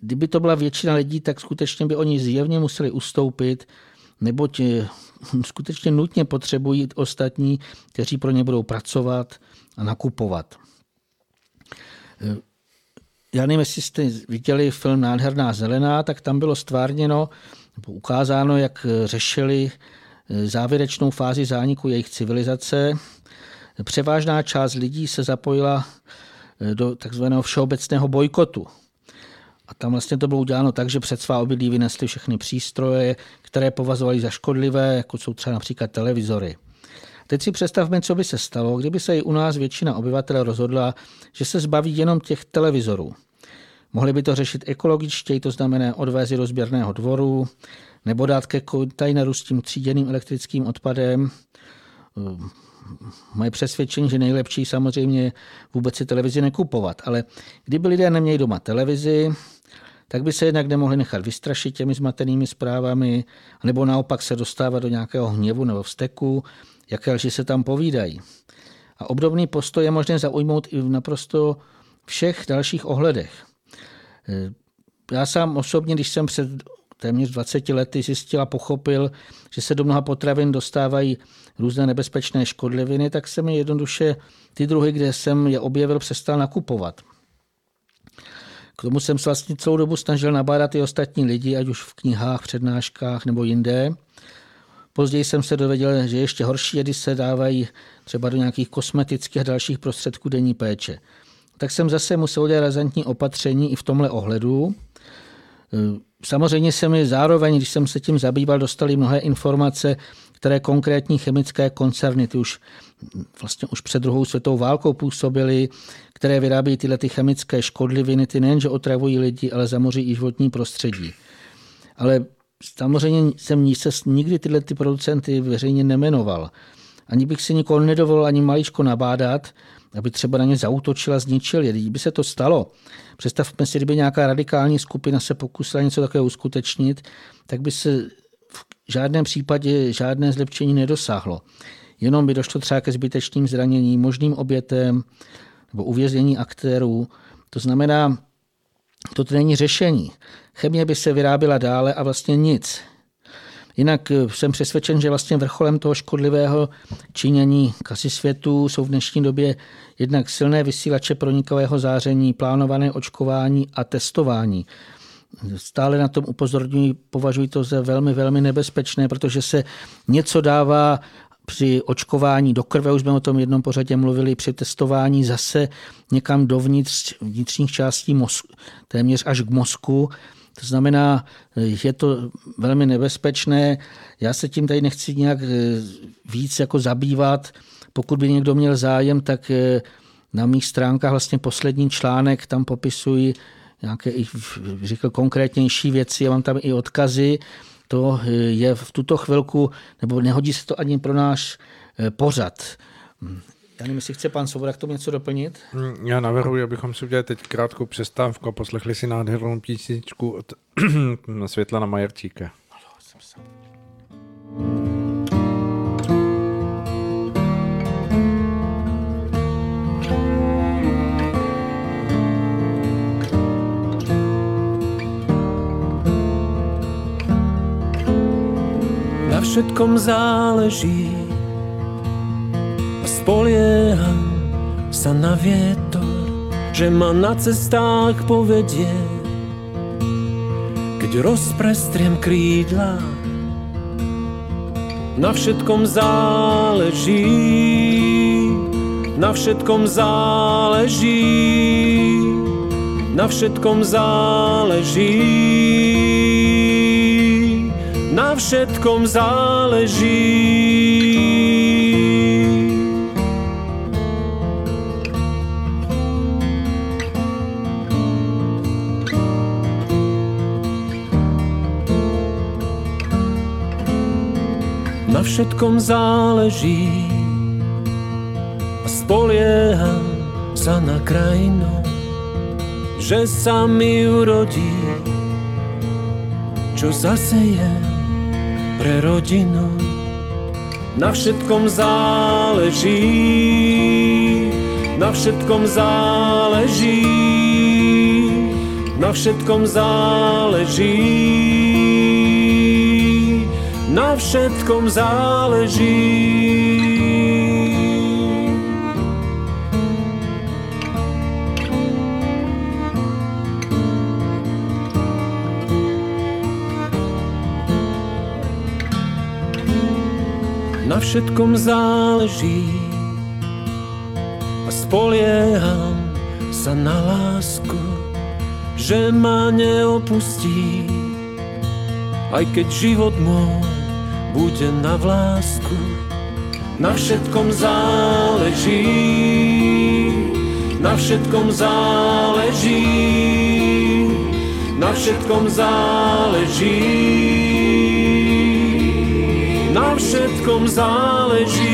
Kdyby to byla většina lidí, tak skutečně by oni zjevně museli ustoupit neboť eh, <laughs> skutečně nutně potřebují ostatní, kteří pro ně budou pracovat a nakupovat. Eh, já nevím, jestli jste viděli film Nádherná zelená, tak tam bylo stvárněno nebo ukázáno, jak eh, řešili závěrečnou fázi zániku jejich civilizace. Převážná část lidí se zapojila do takzvaného všeobecného bojkotu. A tam vlastně to bylo uděláno tak, že před svá obydlí vynesli všechny přístroje, které považovali za škodlivé, jako jsou třeba například televizory. Teď si představme, co by se stalo, kdyby se i u nás většina obyvatel rozhodla, že se zbaví jenom těch televizorů. Mohli by to řešit ekologičtěji, to znamená odvézy do sběrného dvoru, nebo dát ke kontejneru s tím tříděným elektrickým odpadem. Moje přesvědčení, že nejlepší samozřejmě vůbec si televizi nekupovat, ale kdyby lidé neměli doma televizi, tak by se jednak nemohli nechat vystrašit těmi zmatenými zprávami, nebo naopak se dostávat do nějakého hněvu nebo vzteku, jaké lži se tam povídají. A obdobný postoj je možné zaujmout i v naprosto všech dalších ohledech. Já sám osobně, když jsem před téměř 20 lety zjistil a pochopil, že se do mnoha potravin dostávají různé nebezpečné škodliviny, tak se mi jednoduše ty druhy, kde jsem je objevil, přestal nakupovat. K tomu jsem se vlastně celou dobu snažil nabádat i ostatní lidi, ať už v knihách, přednáškách nebo jinde. Později jsem se dověděl, že ještě horší jedy se dávají třeba do nějakých kosmetických a dalších prostředků denní péče. Tak jsem zase musel dělat razantní opatření i v tomhle ohledu. Samozřejmě se mi zároveň, když jsem se tím zabýval, dostali mnohé informace, které konkrétní chemické koncerny, ty už vlastně už před druhou světovou válkou působily, které vyrábějí tyhle ty chemické škodliviny, ty nejenže otravují lidi, ale zamoří i životní prostředí. Ale samozřejmě jsem se nikdy tyhle ty producenty veřejně nemenoval. Ani bych si nikoho nedovolil ani maličko nabádat, aby třeba na ně zautočila, zničil je. Kdyby se to stalo, představme si, kdyby nějaká radikální skupina se pokusila něco takového uskutečnit, tak by se v žádném případě žádné zlepšení nedosáhlo. Jenom by došlo třeba ke zbytečným zraněním, možným obětem nebo uvěznění aktérů. To znamená, to není řešení. Chemie by se vyráběla dále a vlastně nic. Jinak eh, jsem přesvědčen, že vlastně vrcholem toho škodlivého činění kasy světu jsou v dnešní době jednak silné vysílače pronikavého záření, plánované očkování a testování. Stále na tom upozorňuji, považuji to za velmi, velmi nebezpečné, protože se něco dává při očkování do krve, už jsme o tom jednom pořadě mluvili, při testování zase někam dovnitř vnitřních částí mozku, téměř až k mozku. To znamená, je to velmi nebezpečné. Já se tím tady nechci nějak eh, víc jako zabývat. Pokud by někdo měl zájem, tak eh, na mých stránkách vlastně poslední článek, tam popisuji nějaké, řekl, konkrétnější věci, já mám tam i odkazy. To eh, je v tuto chvilku, nebo nehodí se to ani pro náš pořad. Já nevím, jestli chce pan Svoboda k tomu něco doplnit. Mm, já navrhuji, abychom si udělali teď krátkou přestávku a poslechli si nádhernou písničku od <clears throat> Světlana Majerčíka. Na všetkom záleží spolieham sa na vietor, že ma na cestách povedie. Keď rozprestriem krídla, na všetkom záleží, na všetkom záleží, na všetkom záleží, na všetkom záleží. Všetkom záleží. A spolieham sa na krajinu, že sa mi urodí, čo zase je pre rodinu. Na všetkom záleží, na všetkom záleží, na všetkom záleží na všetkom záleží. Na všetkom záleží a spolieham sa na lásku, že ma neopustí, aj keď život môj bude na vlásku, na všetkom záleží, na všetkom záleží, na všetkom záleží, na všetkom záleží.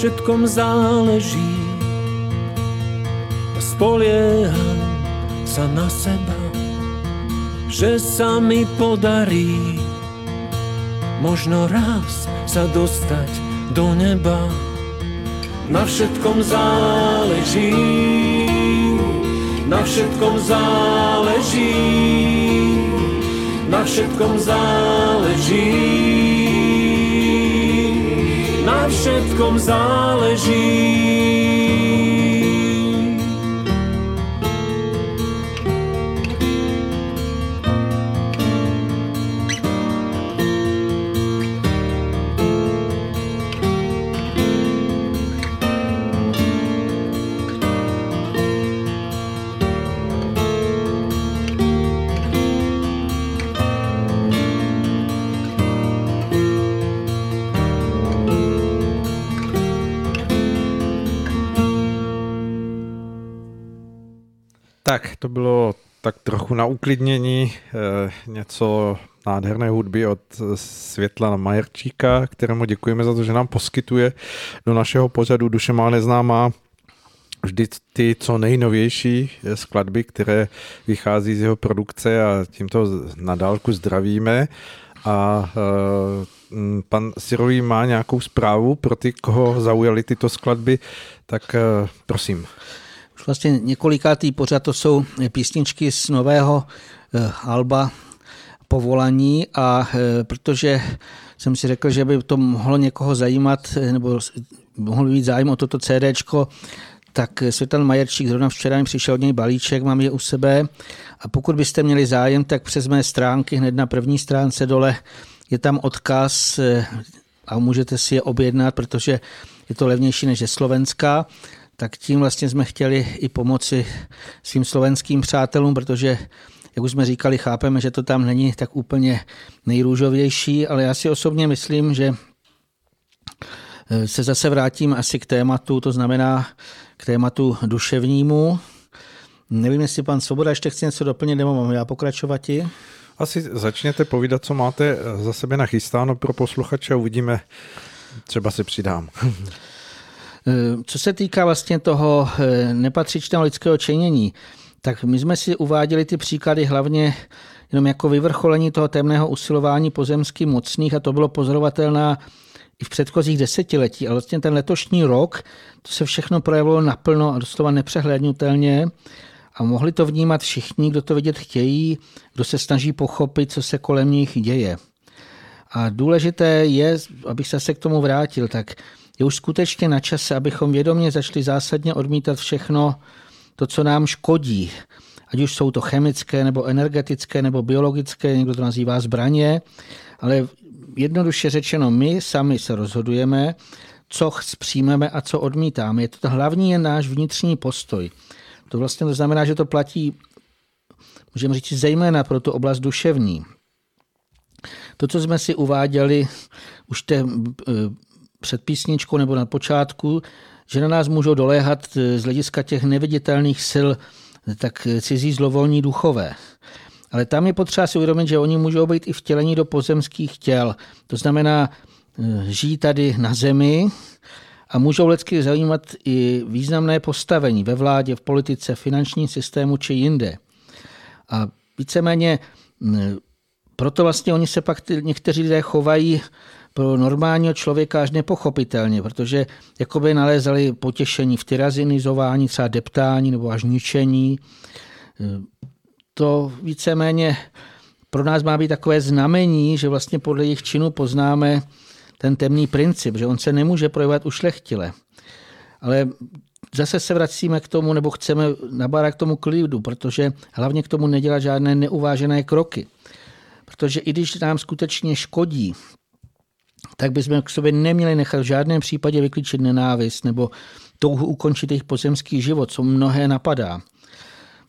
Všetkom záleží a spolieham sa na seba, že sa mi podarí možno raz sa dostať do neba. Na všetkom záleží, na všetkom záleží, na všetkom záleží všetkom záleží. To bylo tak trochu na uklidnění, eh, něco nádherné hudby od Světla Majerčíka, kterému děkujeme za to, že nám poskytuje do našeho pořadu Duše má neznámá vždy ty co nejnovější skladby, které vychází z jeho produkce a tímto na dálku zdravíme. A eh, pan Sirový má nějakou zprávu pro ty, koho zaujaly tyto skladby, tak eh, prosím. Už vlastně několikátý pořád to jsou písničky z nového eh, alba Povolání a protože jsem si řekl, že by to mohlo někoho zajímat, nebo mohl být zájem o toto CDčko, tak Světlan Majerčík zrovna včera mi přišel od něj balíček, mám je u sebe. A pokud byste měli zájem, tak přes mé stránky hned na první stránce dole je tam odkaz eh, a můžete si je objednat, protože je to levnější než je slovenská, tak tím vlastně jsme chtěli i pomoci svým slovenským přátelům, protože jak už jsme říkali, chápeme, že to tam není tak úplně nejrůžovější, ale já si osobně myslím, že eh, se zase vrátím asi k tématu, to znamená k tématu duševnímu. Nevím, jestli pan Svoboda ještě chce něco doplnit, nebo mám já pokračovat i? Asi začněte povídat, co máte za sebe nachystáno pro posluchače a uvidíme, třeba se přidám. <laughs> Co se týká vlastně toho eh, nepatřičného lidského čenění, tak my jsme si uváděli ty příklady hlavně jenom jako vyvrcholení toho temného usilování pozemských mocných a to bylo pozorovatelná i v předchozích desetiletí, ale vlastně ten letošní rok, to se všechno projevilo naplno a doslova nepřehlednutelně a mohli to vnímat všichni, kdo to vidět chtějí, kdo se snaží pochopit, co se kolem nich děje. A důležité je, abych se k tomu vrátil, tak je už skutečně na čase, abychom vědomě začali zásadně odmítat všechno to, co nám škodí. Ať už jsou to chemické, nebo energetické, nebo biologické, někdo to nazývá zbraně, ale jednoduše řečeno, my sami se rozhodujeme, co přijmeme a co odmítáme. Je to hlavní je náš vnitřní postoj. To vlastně to znamená, že to platí, můžeme říct, zejména pro tu oblast duševní. To, co jsme si uváděli už te, eh, před nebo na počátku, že na nás můžou doléhat eh, z hlediska těch neviditelných sil tak cizí zlovolní duchové. Ale tam je potřeba si uvědomit, že oni můžou být i vtělení do pozemských těl. To znamená, eh, žijí tady na zemi a můžou lidsky zajímat i významné postavení ve vládě, v politice, finančním systému či jinde. A víceméně hm, proto vlastně oni se pak ty, někteří lidé chovají pro normálního člověka až nepochopitelně, protože jakoby nalézali potěšení v tyrazinizování, třeba deptání nebo až ničení to víceméně pro nás má být takové znamení, že vlastně podle jejich činu poznáme ten temný princip, že on se nemůže projevovat ušlechtile. Ale zase se vracíme k tomu, nebo chceme nabárat k tomu klidu, protože hlavně k tomu nedělat žádné neuvážené kroky. Protože i když nám skutečně škodí, tak bychom k sobě neměli nechat v žádném případě vyklíčit nenávist nebo touhu ukončit jejich pozemský život, co mnohé napadá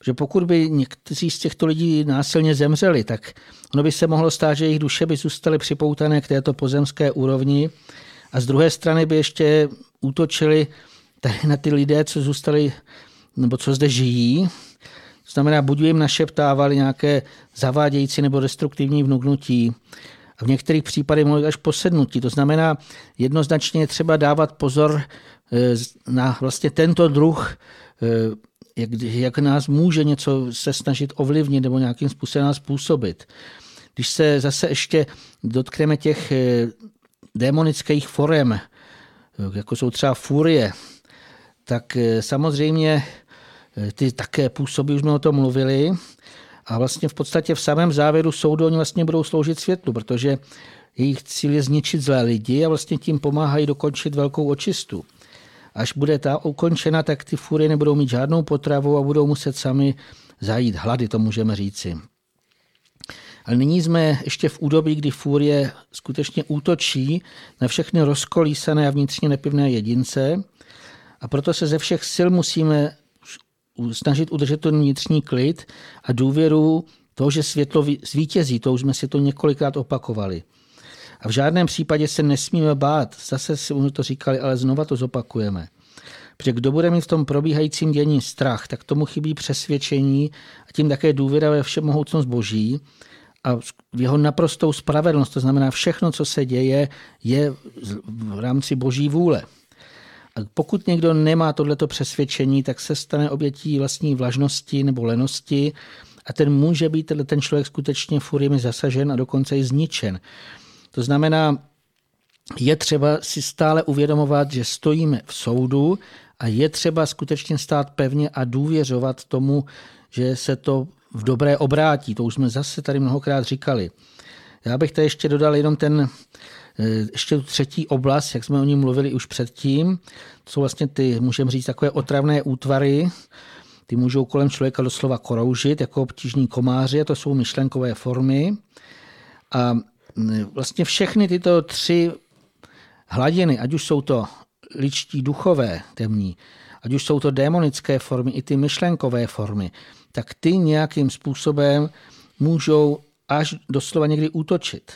že pokud by někteří z těchto lidí násilně zemřeli, tak ono by se mohlo stát, že jejich duše by zůstaly připoutané k této pozemské úrovni a z druhé strany by ještě útočili tady na ty lidé, co zůstali, nebo co zde žijí. To znamená, buď jim našeptávali nějaké zavádějící nebo destruktivní vnuknutí, v některých případech mohli až posednutí. To znamená, jednoznačně je třeba dávat pozor eh, na vlastně tento druh eh, jak, jak nás může něco se snažit ovlivnit nebo nějakým způsobem nás působit. Když se zase ještě dotkneme těch eh, démonických forem, jako jsou třeba furie, tak samozřejmě ty také působí, už jsme o tom mluvili, a vlastně v podstatě v samém závěru soudu oni vlastně budou sloužit světlu, protože jejich cíl je zničit zlé lidi a vlastně tím pomáhají dokončit velkou očistu. Až bude ta ukončena, tak ty fury nebudou mít žádnou potravu a budou muset sami zajít hlady, to můžeme říci. Ale nyní jsme ještě v údobí, kdy fúrie skutečně útočí na všechny rozkolísané a vnitřně nepivné jedince a proto se ze všech sil musíme snažit udržet ten vnitřní klid a důvěru toho, že světlo zvítězí. To už jsme si to několikrát opakovali. A v žádném případě se nesmíme bát. Zase si to říkali, ale znova to zopakujeme. Protože kdo bude mít v tom probíhajícím dění strach, tak tomu chybí přesvědčení a tím také důvěra ve všemohoucnost Boží a v jeho naprostou spravedlnost. To znamená, všechno, co se děje, je v rámci Boží vůle. A pokud někdo nemá tohleto přesvědčení, tak se stane obětí vlastní vlažnosti nebo lenosti a ten může být ten člověk skutečně furiemi zasažen a dokonce i zničen. To znamená, je třeba si stále uvědomovat, že stojíme v soudu a je třeba skutečně stát pevně a důvěřovat tomu, že se to v dobré obrátí. To už jsme zase tady mnohokrát říkali. Já bych tady ještě dodal jenom ten eh, ještě třetí oblast, jak jsme o ní mluvili už předtím, jsou vlastně ty, můžeme říct, takové otravné útvary, ty můžou kolem člověka doslova koroužit, jako obtížní komáři, a to jsou myšlenkové formy. A mm, vlastně všechny tyto tři hladiny, ať už jsou to ličtí duchové temní, ať už jsou to démonické formy, i ty myšlenkové formy, tak ty nějakým způsobem můžou až doslova někdy útočit.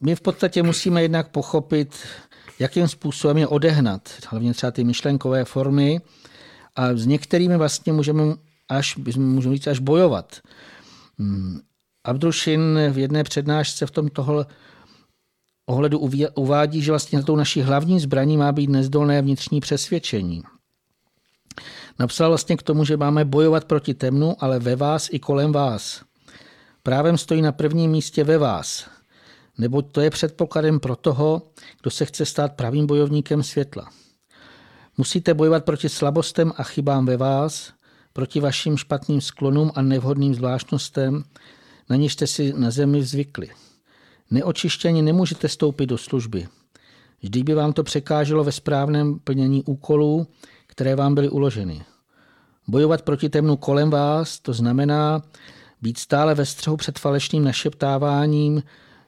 My v podstatě musíme jednak pochopit, jakým způsobem je odehnat, hlavně třeba ty myšlenkové formy, a s některými vlastně můžeme až, můžeme říct, až bojovat. Hmm. Abdulšin v jedné přednášce v tom tohle ohledu uvádí, že vlastně tou naší hlavní zbraní má být nezdolné vnitřní přesvědčení. Napsal vlastně k tomu, že máme bojovat proti temnu, ale ve vás i kolem vás. Právem stojí na prvním místě ve vás, nebo to je předpokladem pro toho, kdo se chce stát pravým bojovníkem světla. Musíte bojovat proti slabostem a chybám ve vás, proti vašim špatným sklonům a nevhodným zvláštnostem, na něž jste si na zemi zvykli. Neočištěni nemůžete stoupit do služby. Vždy by vám to překáželo ve správném plnění úkolů, které vám byly uloženy. Bojovat proti temnu kolem vás, to znamená být stále ve střehu před falešným našeptáváním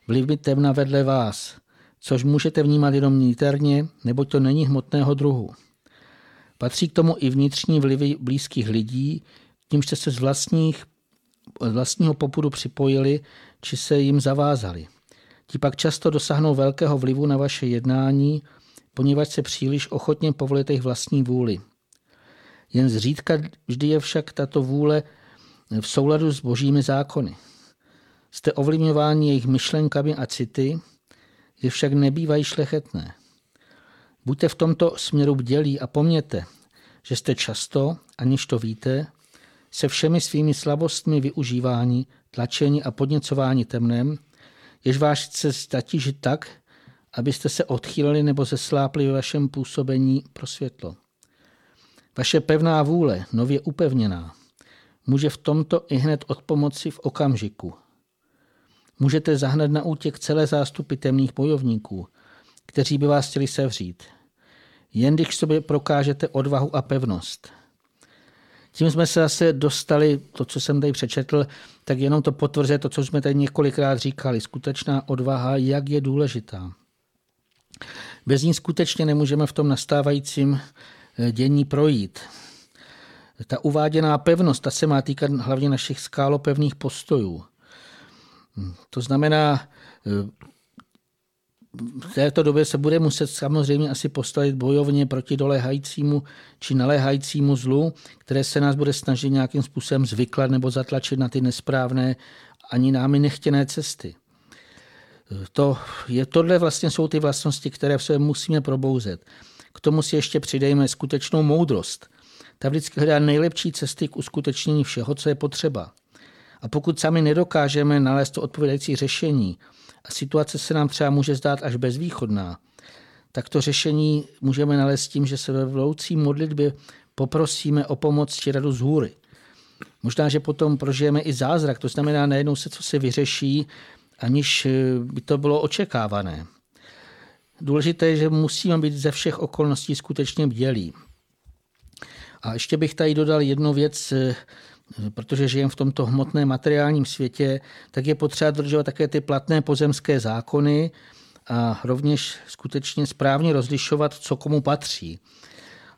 vlivy temna vedle vás, což můžete vnímat jenom niterně, nebo to není hmotného druhu. Patří k tomu i vnitřní vlivy blízkých lidí, tím jste se z, vlastních, z vlastního popudu připojili, či se jim zavázali. Ti pak často dosáhnou velkého vlivu na vaše jednání, poněvadž se příliš ochotně povolíte jejich vlastní vůli. Jen zřídka vždy je však tato vůle v souladu s božími zákony. Jste ovlivňováni jejich myšlenkami a city, je však nebývají šlechetné. Buďte v tomto směru bdělí a poměte, že jste často, aniž to víte, se všemi svými slabostmi využívání, tlačení a podněcování temnem, jež váš chce zatížit tak, abyste se odchýlili nebo zeslápli ve vašem působení pro světlo. Vaše pevná vůle, nově upevněná, může v tomto i hned od pomoci v okamžiku. Můžete zahnat na útěk celé zástupy temných bojovníků, kteří by vás chtěli sevřít – jen když sobě prokážete odvahu a pevnost. Tím jsme se zase dostali, to, co jsem tady přečetl, tak jenom to potvrzuje to, co jsme tady několikrát říkali. Skutečná odvaha, jak je důležitá. Bez ní skutečně nemůžeme v tom nastávajícím eh, dění projít. Ta uváděná pevnost, ta se má týkat hlavně našich skálopevných postojů. To znamená, eh, v této době se bude muset samozřejmě asi postavit bojovně proti doléhajícímu či naléhajícímu zlu, které se nás bude snažit nějakým způsobem zvyklat nebo zatlačit na ty nesprávné ani námi nechtěné cesty. To je, tohle vlastně jsou ty vlastnosti, které v sobě musíme probouzet. K tomu si ještě přidejme skutečnou moudrost. Ta vždycky hledá nejlepší cesty k uskutečnění všeho, co je potřeba. A pokud sami nedokážeme nalézt to odpovědající řešení, a situace se nám třeba může zdát až bezvýchodná, tak to řešení můžeme nalézt tím, že se ve vloucí modlitbě poprosíme o pomoc či radu z hůry. Možná, že potom prožijeme i zázrak, to znamená, najednou se co se vyřeší, aniž by to bylo očekávané. Důležité je, že musíme být ze všech okolností skutečně bdělí. A ještě bych tady dodal jednu věc, protože žijeme v tomto hmotném materiálním světě, tak je potřeba dodržovat také ty platné pozemské zákony a rovněž skutečně správně rozlišovat, co komu patří.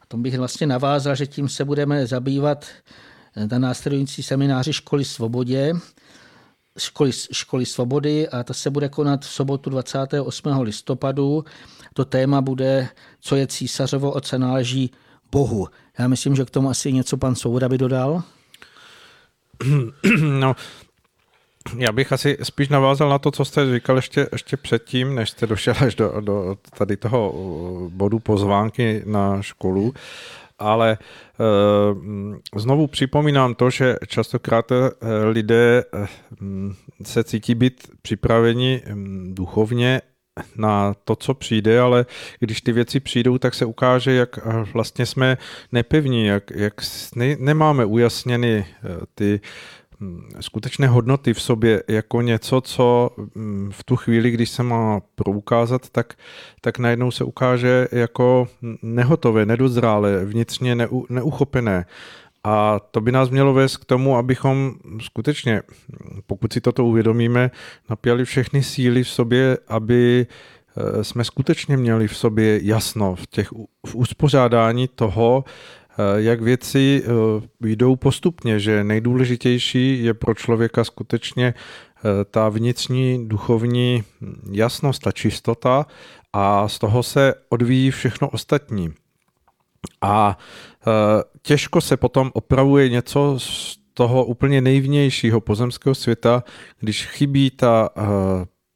A tom bych vlastně navázal, že tím se budeme zabývat na následující semináři Školy svobodě, školy, školy svobody a ta se bude konat v sobotu 28. listopadu. To téma bude, co je císařovo, o co náleží Bohu. Já myslím, že k tomu asi něco pan Souda by dodal. <clears throat> No, já bych asi spíš navázal na to, co jste říkal ještě, ještě předtím, než jste došel až do, do tady toho uh, bodu pozvánky na školu. Ale e, znovu připomínám to, že častokrát e, lidé e, se cítí být připraveni duchovně na to, co přijde, ale když ty věci přijdou, tak se ukáže, jak vlastně jsme nepevní, jak, jak ne, nemáme ujasněny ty hm, skutečné hodnoty v sobě jako něco, co hm, v tu chvíli, když se má proukázat, tak, tak najednou se ukáže jako nehotové, nedozrále, vnitřně neu, neuchopené. A to by nás mělo vést k tomu, abychom skutečně, pokud si toto uvědomíme, napěli všechny síly v sobě, aby eh, jsme skutečně měli v sobě jasno v, těch, v uspořádání toho, eh, jak věci eh, jdou postupně, že nejdůležitější je pro člověka skutečně ta vnitřní duchovní jasnost, ta čistota a z toho se odvíjí všechno ostatní. A Eh, těžko se potom opravuje něco z toho úplně nejvnějšího pozemského světa, když chybí ta eh,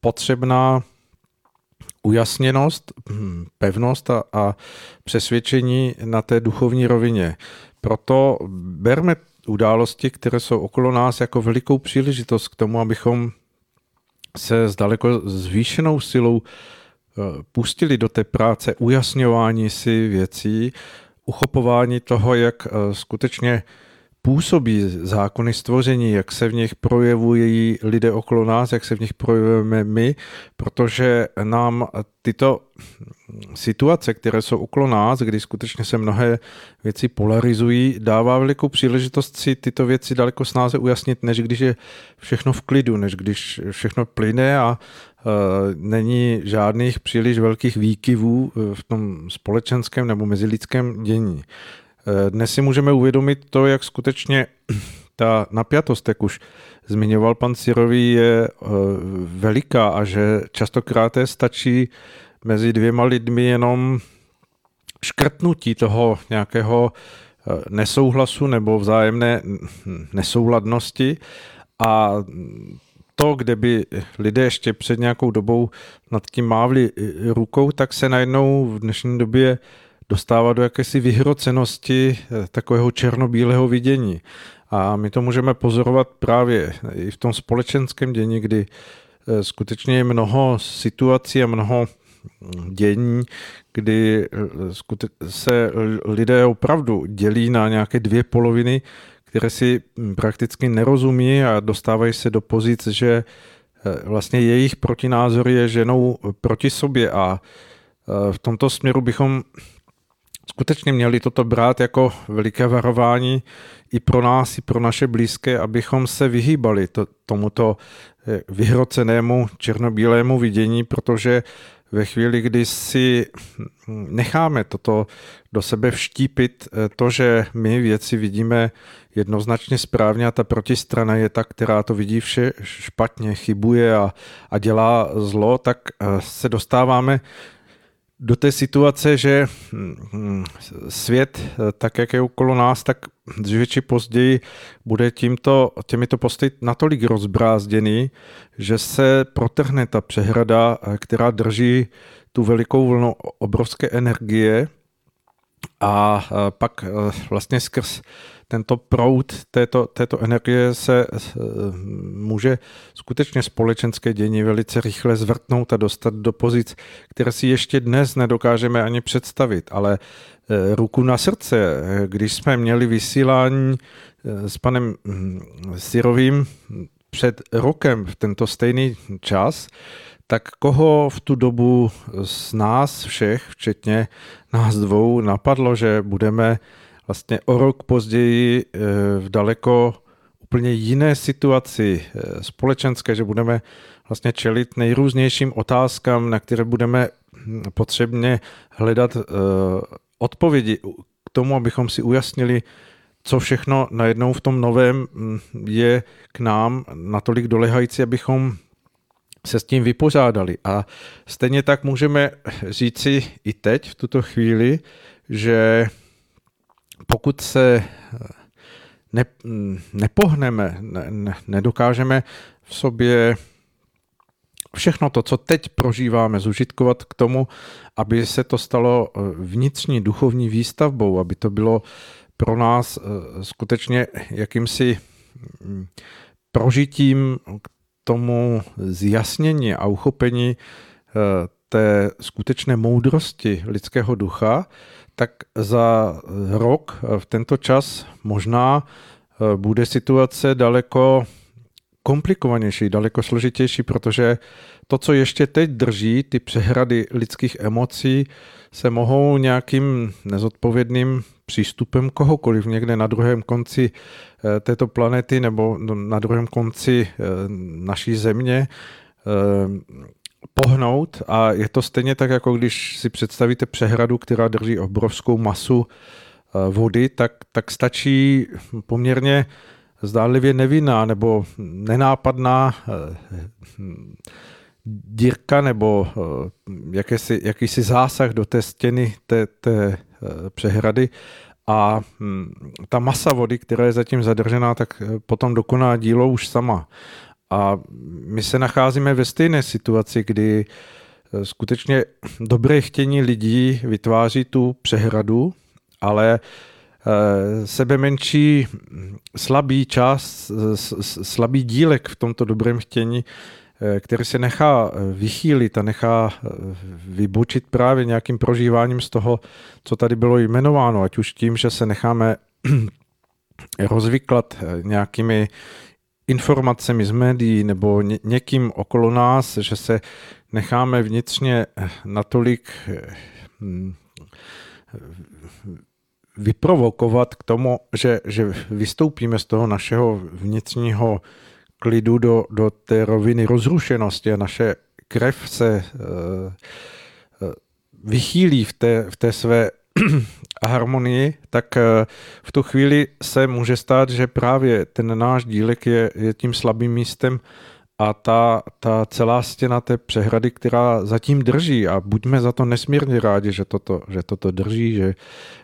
potřebná ujasněnost, hm, pevnost a, a přesvědčení na té duchovní rovině. Proto berme události, které jsou okolo nás, jako velikou příležitost k tomu, abychom se s daleko zvýšenou silou eh, pustili do té práce ujasňování si věcí uchopování toho, jak eh, skutečně působí zákony stvoření, jak se v nich projevují lidé okolo nás, jak se v nich projevujeme my, protože nám tyto situace, které jsou okolo nás, kdy skutečně se mnohé věci polarizují, dává velikou příležitost si tyto věci daleko snáze ujasnit, než když je všechno v klidu, než když všechno plyne a uh, není žádných příliš velkých výkyvů e, v tom společenském nebo mezilidském dění. Dnes si můžeme uvědomit to, jak skutečně <clears throat> ta napjatost, jak už zmiňoval pan Sirový, je uh, veliká a že častokrát stačí mezi dvěma lidmi jenom škrtnutí toho nějakého eh, nesouhlasu nebo vzájemné nesouladnosti. A to, kde by lidé ještě před nějakou dobou nad tím mávli rukou, tak se najednou v dnešní době dostává do jakési vyhrocenosti eh, takového černobílého vidění. A my to můžeme pozorovat právě i v tom společenském dění, kdy eh, skutečně je mnoho situací a mnoho dění, kdy se lidé opravdu dělí na nějaké dvě poloviny, které si prakticky nerozumí a dostávají se do pozic, že eh, vlastně jejich protinázor je ženou proti sobě a eh, v tomto směru bychom skutečně měli toto brát jako veliké varování i pro nás, i pro naše blízké, abychom se vyhýbali to, tomuto eh, vyhrocenému černobílému vidění, protože ve chvíli, kdy si necháme toto do sebe vštípit, eh, to, že my věci vidíme jednoznačně správně a ta protistrana je ta, která to vidí vše špatně, chybuje a, a dělá zlo, tak eh, se dostáváme do té situace, že hm, svět, eh, tak jak je okolo nás, tak dříve či později bude tímto, těmito posty natolik rozbrázděný, že se protrhne ta přehrada, eh, která drží tu velikou vlnu obrovské energie a eh, pak vlastně skrz tento proud této, této energie se může skutečně společenské dění velice rychle zvrtnout a dostat do pozic, které si ještě dnes nedokážeme ani představit. Ale ruku na srdce, když jsme měli vysílání s panem hm, Sirovým před rokem v tento stejný čas, tak koho v tu dobu z nás všech, včetně nás dvou, napadlo, že budeme vlastně o rok později eh, v daleko úplně jiné situaci eh, společenské, že budeme vlastně čelit nejrůznějším otázkám, na které budeme hm, potřebně hledat eh, odpovědi k tomu, abychom si ujasnili, co všechno najednou v tom novém hm, je k nám natolik dolehající, abychom se s tím vypořádali. A stejně tak můžeme říci i teď, v tuto chvíli, že pokud se eh, ne, nepohneme, ne, nedokážeme v sobě všechno to, co teď prožíváme, zužitkovat k tomu, aby se to stalo eh, vnitřní duchovní výstavbou, aby to bylo pro nás eh, skutečně jakýmsi mm, prožitím tomu zjasnění a uchopení té skutečné moudrosti lidského ducha, tak za rok v tento čas možná bude situace daleko komplikovanější, daleko složitější, protože to, co ještě teď drží, ty přehrady lidských emocí, se mohou nějakým nezodpovědným přístupem kohokoliv někde na druhém konci eh, této planety nebo na druhém konci eh, naší země eh, pohnout. A je to stejně tak, jako když si představíte přehradu, která drží obrovskou masu vody, tak, tak stačí poměrně zdánlivě nevinná nebo nenápadná dírka nebo jakýsi, jakýsi zásah do té stěny té, té přehrady a hm, ta masa vody, která je zatím zadržená, tak eh, potom dokoná dílo už sama. A my se nacházíme ve stejné situaci, kdy eh, skutečně dobré chtění lidí vytváří tu přehradu, ale eh, sebe menší hm, slabý čas, slabý dílek v tomto dobrém chtění Eh, který se nechá eh, vychýlit a nechá eh, vybočit právě nějakým prožíváním z toho, co tady bylo jmenováno, ať už tím, že se necháme <clears throat> rozvyklat nějakými informacemi z médií nebo někým okolo nás, že se necháme vnitřně natolik hm, vyprovokovat k tomu, že, že vystoupíme z toho našeho vnitřního klidu do, do té roviny rozrušenosti a naše krev se uh, vychýlí v té, v té své <clears throat> harmonii, tak uh, v tu chvíli se může stát, že právě ten náš dílek je, je tím slabým místem a ta, ta celá stěna té přehrady, která zatím drží a buďme za to nesmírně rádi, že toto, že toto drží, že,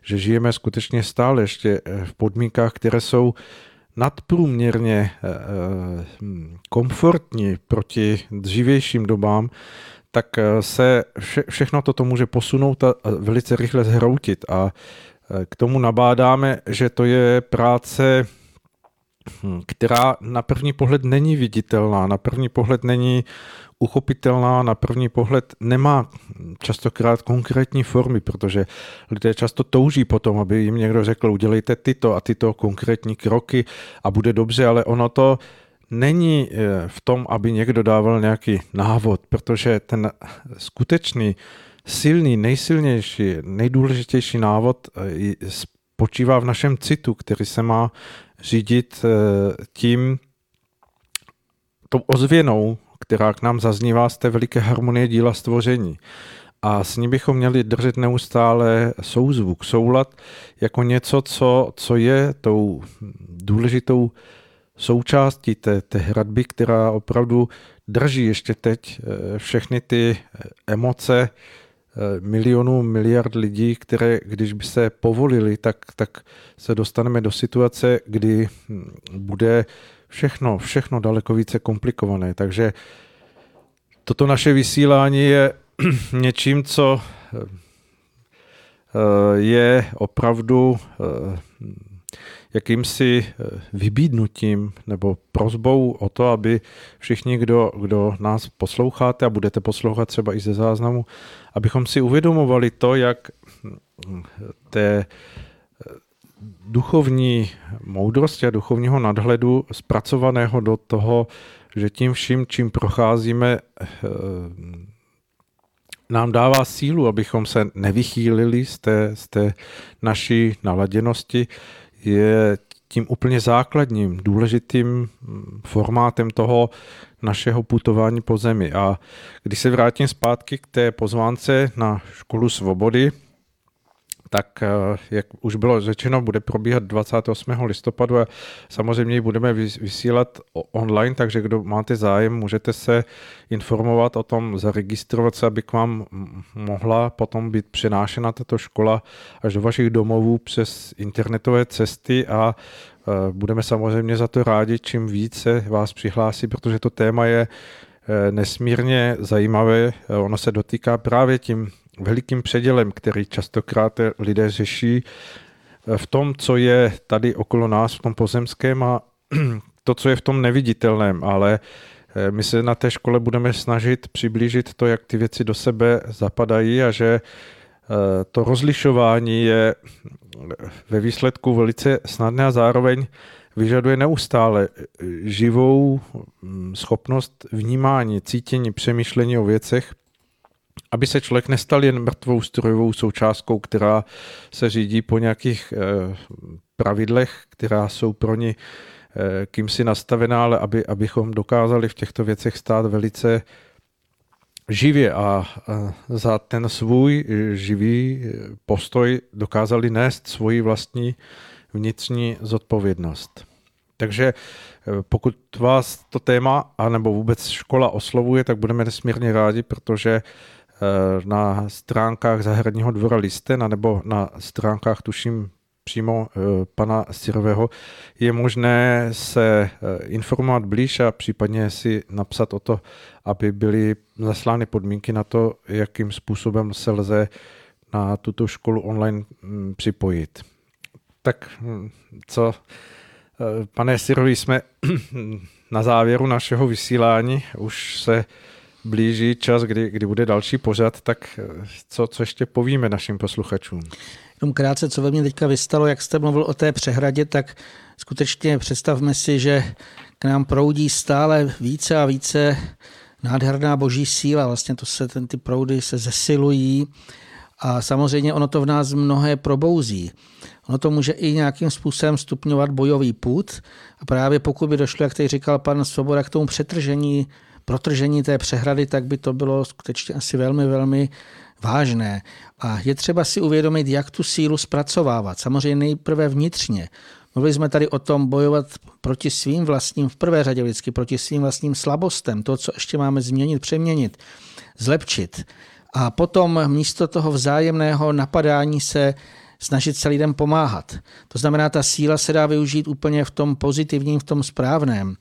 že žijeme skutečně stále ještě v podmínkách, které jsou nadprůměrně eh, eh, komfortní proti dřívějším dobám, tak eh, se vše, všechno toto může posunout a velice rychle zhroutit. A k tomu nabádáme, že to je práce, hm, která na první pohled není viditelná, na první pohled není uchopitelná, na první pohled nemá častokrát konkrétní formy, protože lidé často touží potom, aby jim někdo řekl, udělejte tyto a tyto konkrétní kroky a bude dobře, ale ono to není eh, v tom, aby někdo dával nějaký návod, protože ten skutečný silný, nejsilnější, nejdůležitější návod eh, spočívá v našem citu, který se má řídit eh, tím, tou ozvěnou, která k nám zaznívá z té veliké harmonie díla stvoření. A s ní bychom měli držet neustále souzvuk, soulad jako něco, co, co je tou důležitou součástí té, té hradby, která opravdu drží ještě teď eh, všechny ty emoce eh, milionů, miliard lidí, které když by se povolili, tak, tak se dostaneme do situace, kdy hm, bude všechno, všechno daleko více komplikované. Takže toto naše vysílání je <clears throat> něčím, co eh, je opravdu eh, jakýmsi eh, vybídnutím nebo prozbou o to, aby všichni, kdo, kdo nás posloucháte a budete poslouchat třeba i ze záznamu, abychom si uvědomovali to, jak té duchovní moudrosti a duchovního nadhledu zpracovaného do toho, že tím vším, čím procházíme, eh, nám dává sílu, abychom se nevychýlili z té, z té naší naladěnosti, je tím úplně základním, důležitým formátem toho našeho putování po zemi. A když se vrátím zpátky k té pozvánce na školu svobody, tak eh, jak už bylo řečeno, bude probíhat 28. listopadu a samozřejmě ji budeme vysílat online, takže kdo máte zájem, můžete se informovat o tom, zaregistrovat se, aby k vám mohla potom být přenášena tato škola až do vašich domovů přes internetové cesty a eh, budeme samozřejmě za to rádi, čím více vás přihlásí, protože to téma je eh, nesmírně zajímavé. Ono se dotýká právě tím velikým předělem, který častokrát lidé řeší eh, v tom, co je tady okolo nás, v tom pozemském a <clears throat> to, co je v tom neviditelném, ale eh, my se na té škole budeme snažit přiblížit to, jak ty věci do sebe zapadají a že to rozlišování je ve výsledku velice snadné a zároveň vyžaduje neustále živou mm, schopnost vnímání, cítění, přemýšlení o věcech, aby se člověk nestal jen mrtvou strojovou součástkou, která se řídí po nějakých eh, pravidlech, která jsou pro ní eh, kým si nastavená, ale aby, abychom dokázali v těchto věcech stát velice živě a za ten svůj živý postoj dokázali nést svoji vlastní vnitřní zodpovědnost. Takže eh, pokud vás to téma, anebo vůbec škola oslovuje, tak budeme nesmírně rádi, protože eh, na stránkách Zahradního dvora Listen, nebo na stránkách, tuším, přímo eh, pana Sirového, je možné se informovat blíž a případně si napsat o to, aby byly zaslány podmínky na to, jakým způsobem se lze na tuto školu online mm, připojit. Tak hm, co Eh, pane Sirovi, jsme <clears throat> na závěru našeho vysílání. Už se blíží čas, kdy, kdy bude další pořad, tak eh, co, co ještě povíme našim posluchačům? Jenom krátce, co ve mně teďka vystalo, jak jste mluvil o té přehradě, tak skutečně představme si, že k nám proudí stále více a více nádherná boží síla. Vlastně to se, ten, ty proudy se zesilují a samozřejmě ono to v nás mnohé probouzí. Ono to může i nějakým způsobem stupňovat bojový put a právě pokud by došlo, jak tady říkal pan Svoboda, k tomu přetržení, protržení té přehrady, tak by to bylo skutečně asi velmi, velmi vážné. A je třeba si uvědomit, jak tu sílu zpracovávat. Samozřejmě nejprve vnitřně. Mluvili jsme tady o tom bojovat proti svým vlastním, v prvé řadě vždycky proti svým vlastním slabostem, to, co ještě máme změnit, přeměnit, zlepšit. A potom místo toho vzájemného napadání se snažit se lidem pomáhat. To znamená, ta síla se dá využít úplně v tom pozitivním, v tom správném.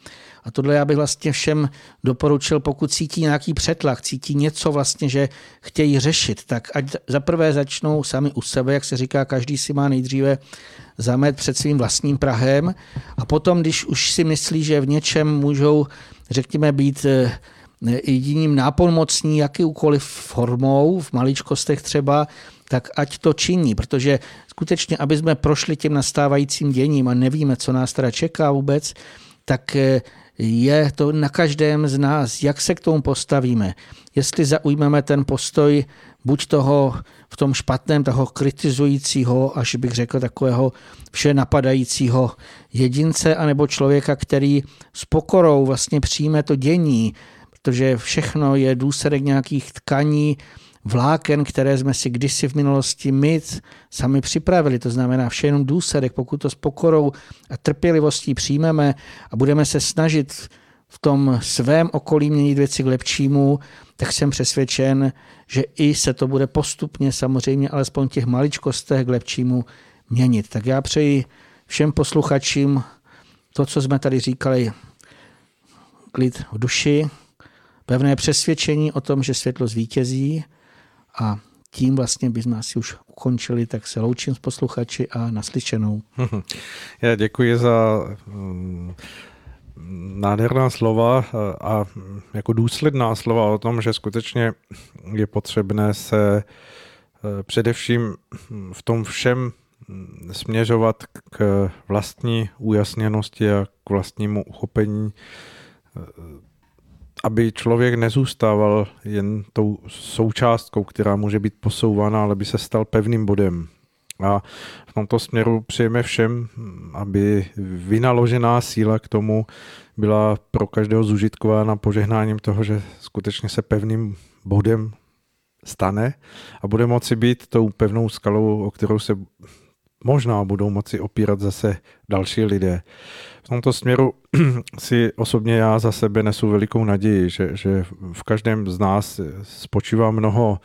A tohle já bych vlastně všem doporučil, pokud cítí nějaký přetlak, cítí něco vlastně, že chtějí řešit, tak ať zaprvé začnou sami u sebe, jak se říká, každý si má nejdříve zamet před svým vlastním Prahem a potom, když už si myslí, že v něčem můžou, řekněme, být eh, jediným nápomocní jakýkoliv formou, v maličkostech třeba, tak ať to činí, protože skutečně, aby jsme prošli tím nastávajícím děním a nevíme, co nás teda čeká vůbec, tak eh, je to na každém z nás, jak se k tomu postavíme. Jestli zaujmeme ten postoj buď toho v tom špatném, toho kritizujícího, až bych řekl takového vše napadajícího jedince, anebo člověka, který s pokorou vlastně přijme to dění, protože všechno je důsledek nějakých tkaní, vláken, které jsme si kdysi v minulosti my sami připravili. To znamená vše jenom důsledek. Pokud to s pokorou a trpělivostí přijmeme a budeme se snažit v tom svém okolí měnit věci k lepšímu, tak jsem přesvědčen, že i se to bude postupně samozřejmě alespoň těch maličkostech k lepšímu měnit. Tak já přeji všem posluchačům to, co jsme tady říkali, klid v duši, pevné přesvědčení o tom, že světlo zvítězí a tím vlastně bychom asi už ukončili, tak se loučím s posluchači a naslyšenou. <laughs> Já děkuji za mm, nádherná slova a jako důsledná slova o tom, že skutečně je potřebné se eh, především v tom všem mm, směřovat k vlastní ujasněnosti a k vlastnímu uchopení eh, aby člověk nezůstával jen tou součástkou, která může být posouvána, ale by se stal pevným bodem. A v tomto směru přejeme všem, aby vynaložená síla k tomu byla pro každého zužitkována požehnáním toho, že skutečně se pevným bodem stane a bude moci být tou pevnou skalou, o kterou se možná budou moci opírat zase další lidé. V tomto směru <clears throat> si osobně já za sebe nesu velikou naději, že, že v každém z nás spočívá mnoho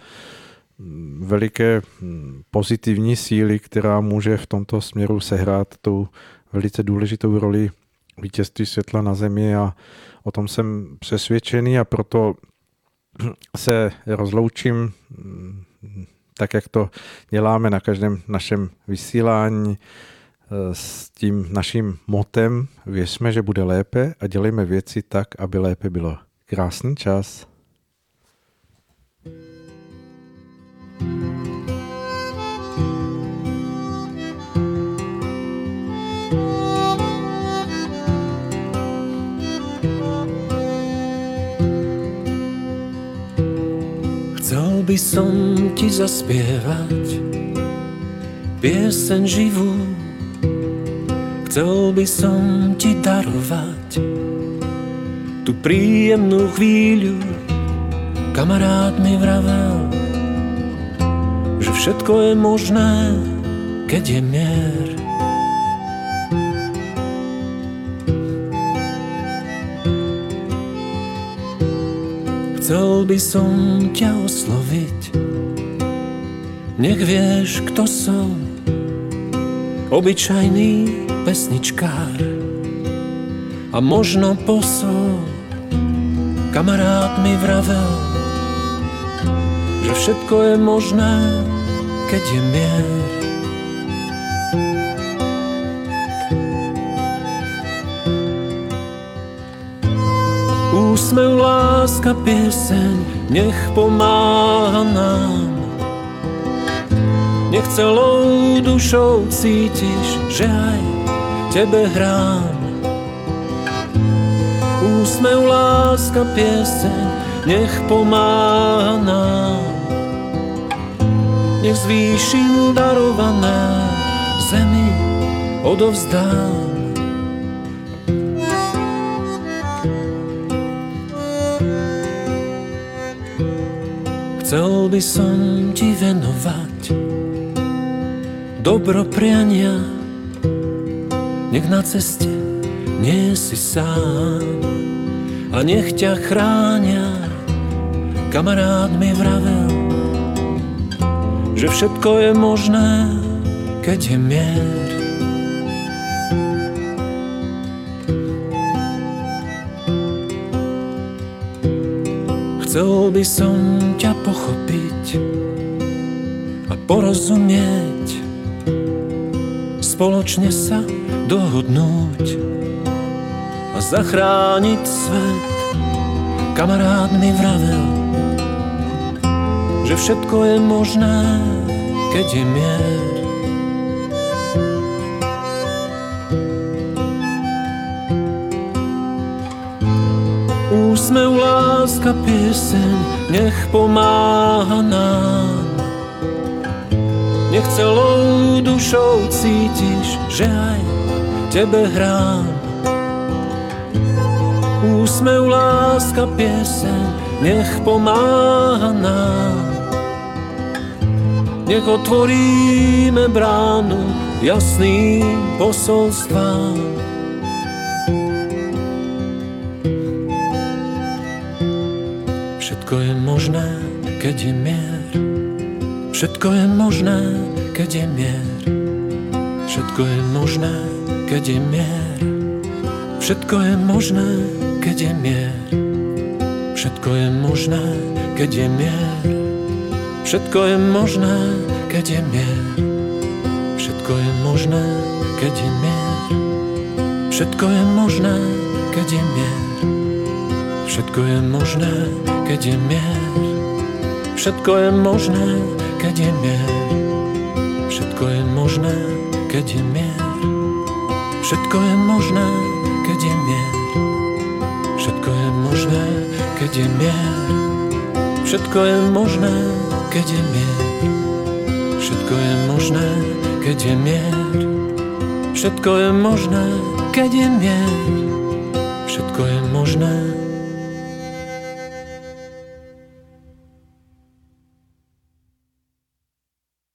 mm, veliké mm, pozitivní síly, která může v tomto směru sehrát tu velice důležitou roli vítězství světla na zemi a o tom jsem přesvědčený a proto <clears throat> se rozloučím mm, tak, jak to děláme na každém našem vysílání s tím naším motem věřme, že bude lépe a dělejme věci tak, aby lépe bylo. Krásný čas. Chcel by som ti zaspievať pieseň živú, chcel by som ti darovať tú príjemnú chvíľu. Kamarát mi vravel, že všetko je možné, keď je mier. Chcel by som ťa osloviť, nech vieš, kto som, obyčajný pesničkár a možno posol. Kamarát mi vravel, že všetko je možné, keď je mier. Úsmev, láska, pieseň, nech pomáha nám. Nech celou dušou cítiš, že aj tebe hrám. Úsmev, láska, pieseň, nech pomáha nám. Nech zvýšim darované zemi odovzdám. Chcel by som ti venovať dobro priania, nech na ceste nie si sám a nech ťa chránia. Kamarát mi vravel, že všetko je možné, keď je mier. Chcel by som ťa pochopiť a porozumieť, spoločne sa dohodnúť a zachrániť svet. Kamarát mi vravel, že všetko je možné, keď je mier. Úsmev, láska, pieseň, nech pomáha nám. Nech celou dušou cítiš, že aj tebe hrám. Úsmev, láska, pieseň, nech pomáha nám. Nech otvoríme bránu jasným posolstvám. Všetko je možné, keď je mier. Všetko je možné, keď je mier. Všetko je možné, keď je mier. Všetko je možné, keď je mier. Všetko je možné, keď je mier. Všetko je možné, keď je mier. Všetko je možné, keď je mier. Všetko je možné, keď je mier. Všetko je možné, keď je mier. Všetko je možné, kiedy mię Wszystko jest możne, kiedy mię Wszystko jest możne, kiedy mię Wszystko jest możne, kiedy mię Wszystko jest możne, kiedy mię Wszystko jest możne, kiedy mię Wszystko jest możne, kiedy Wszystko jest możne,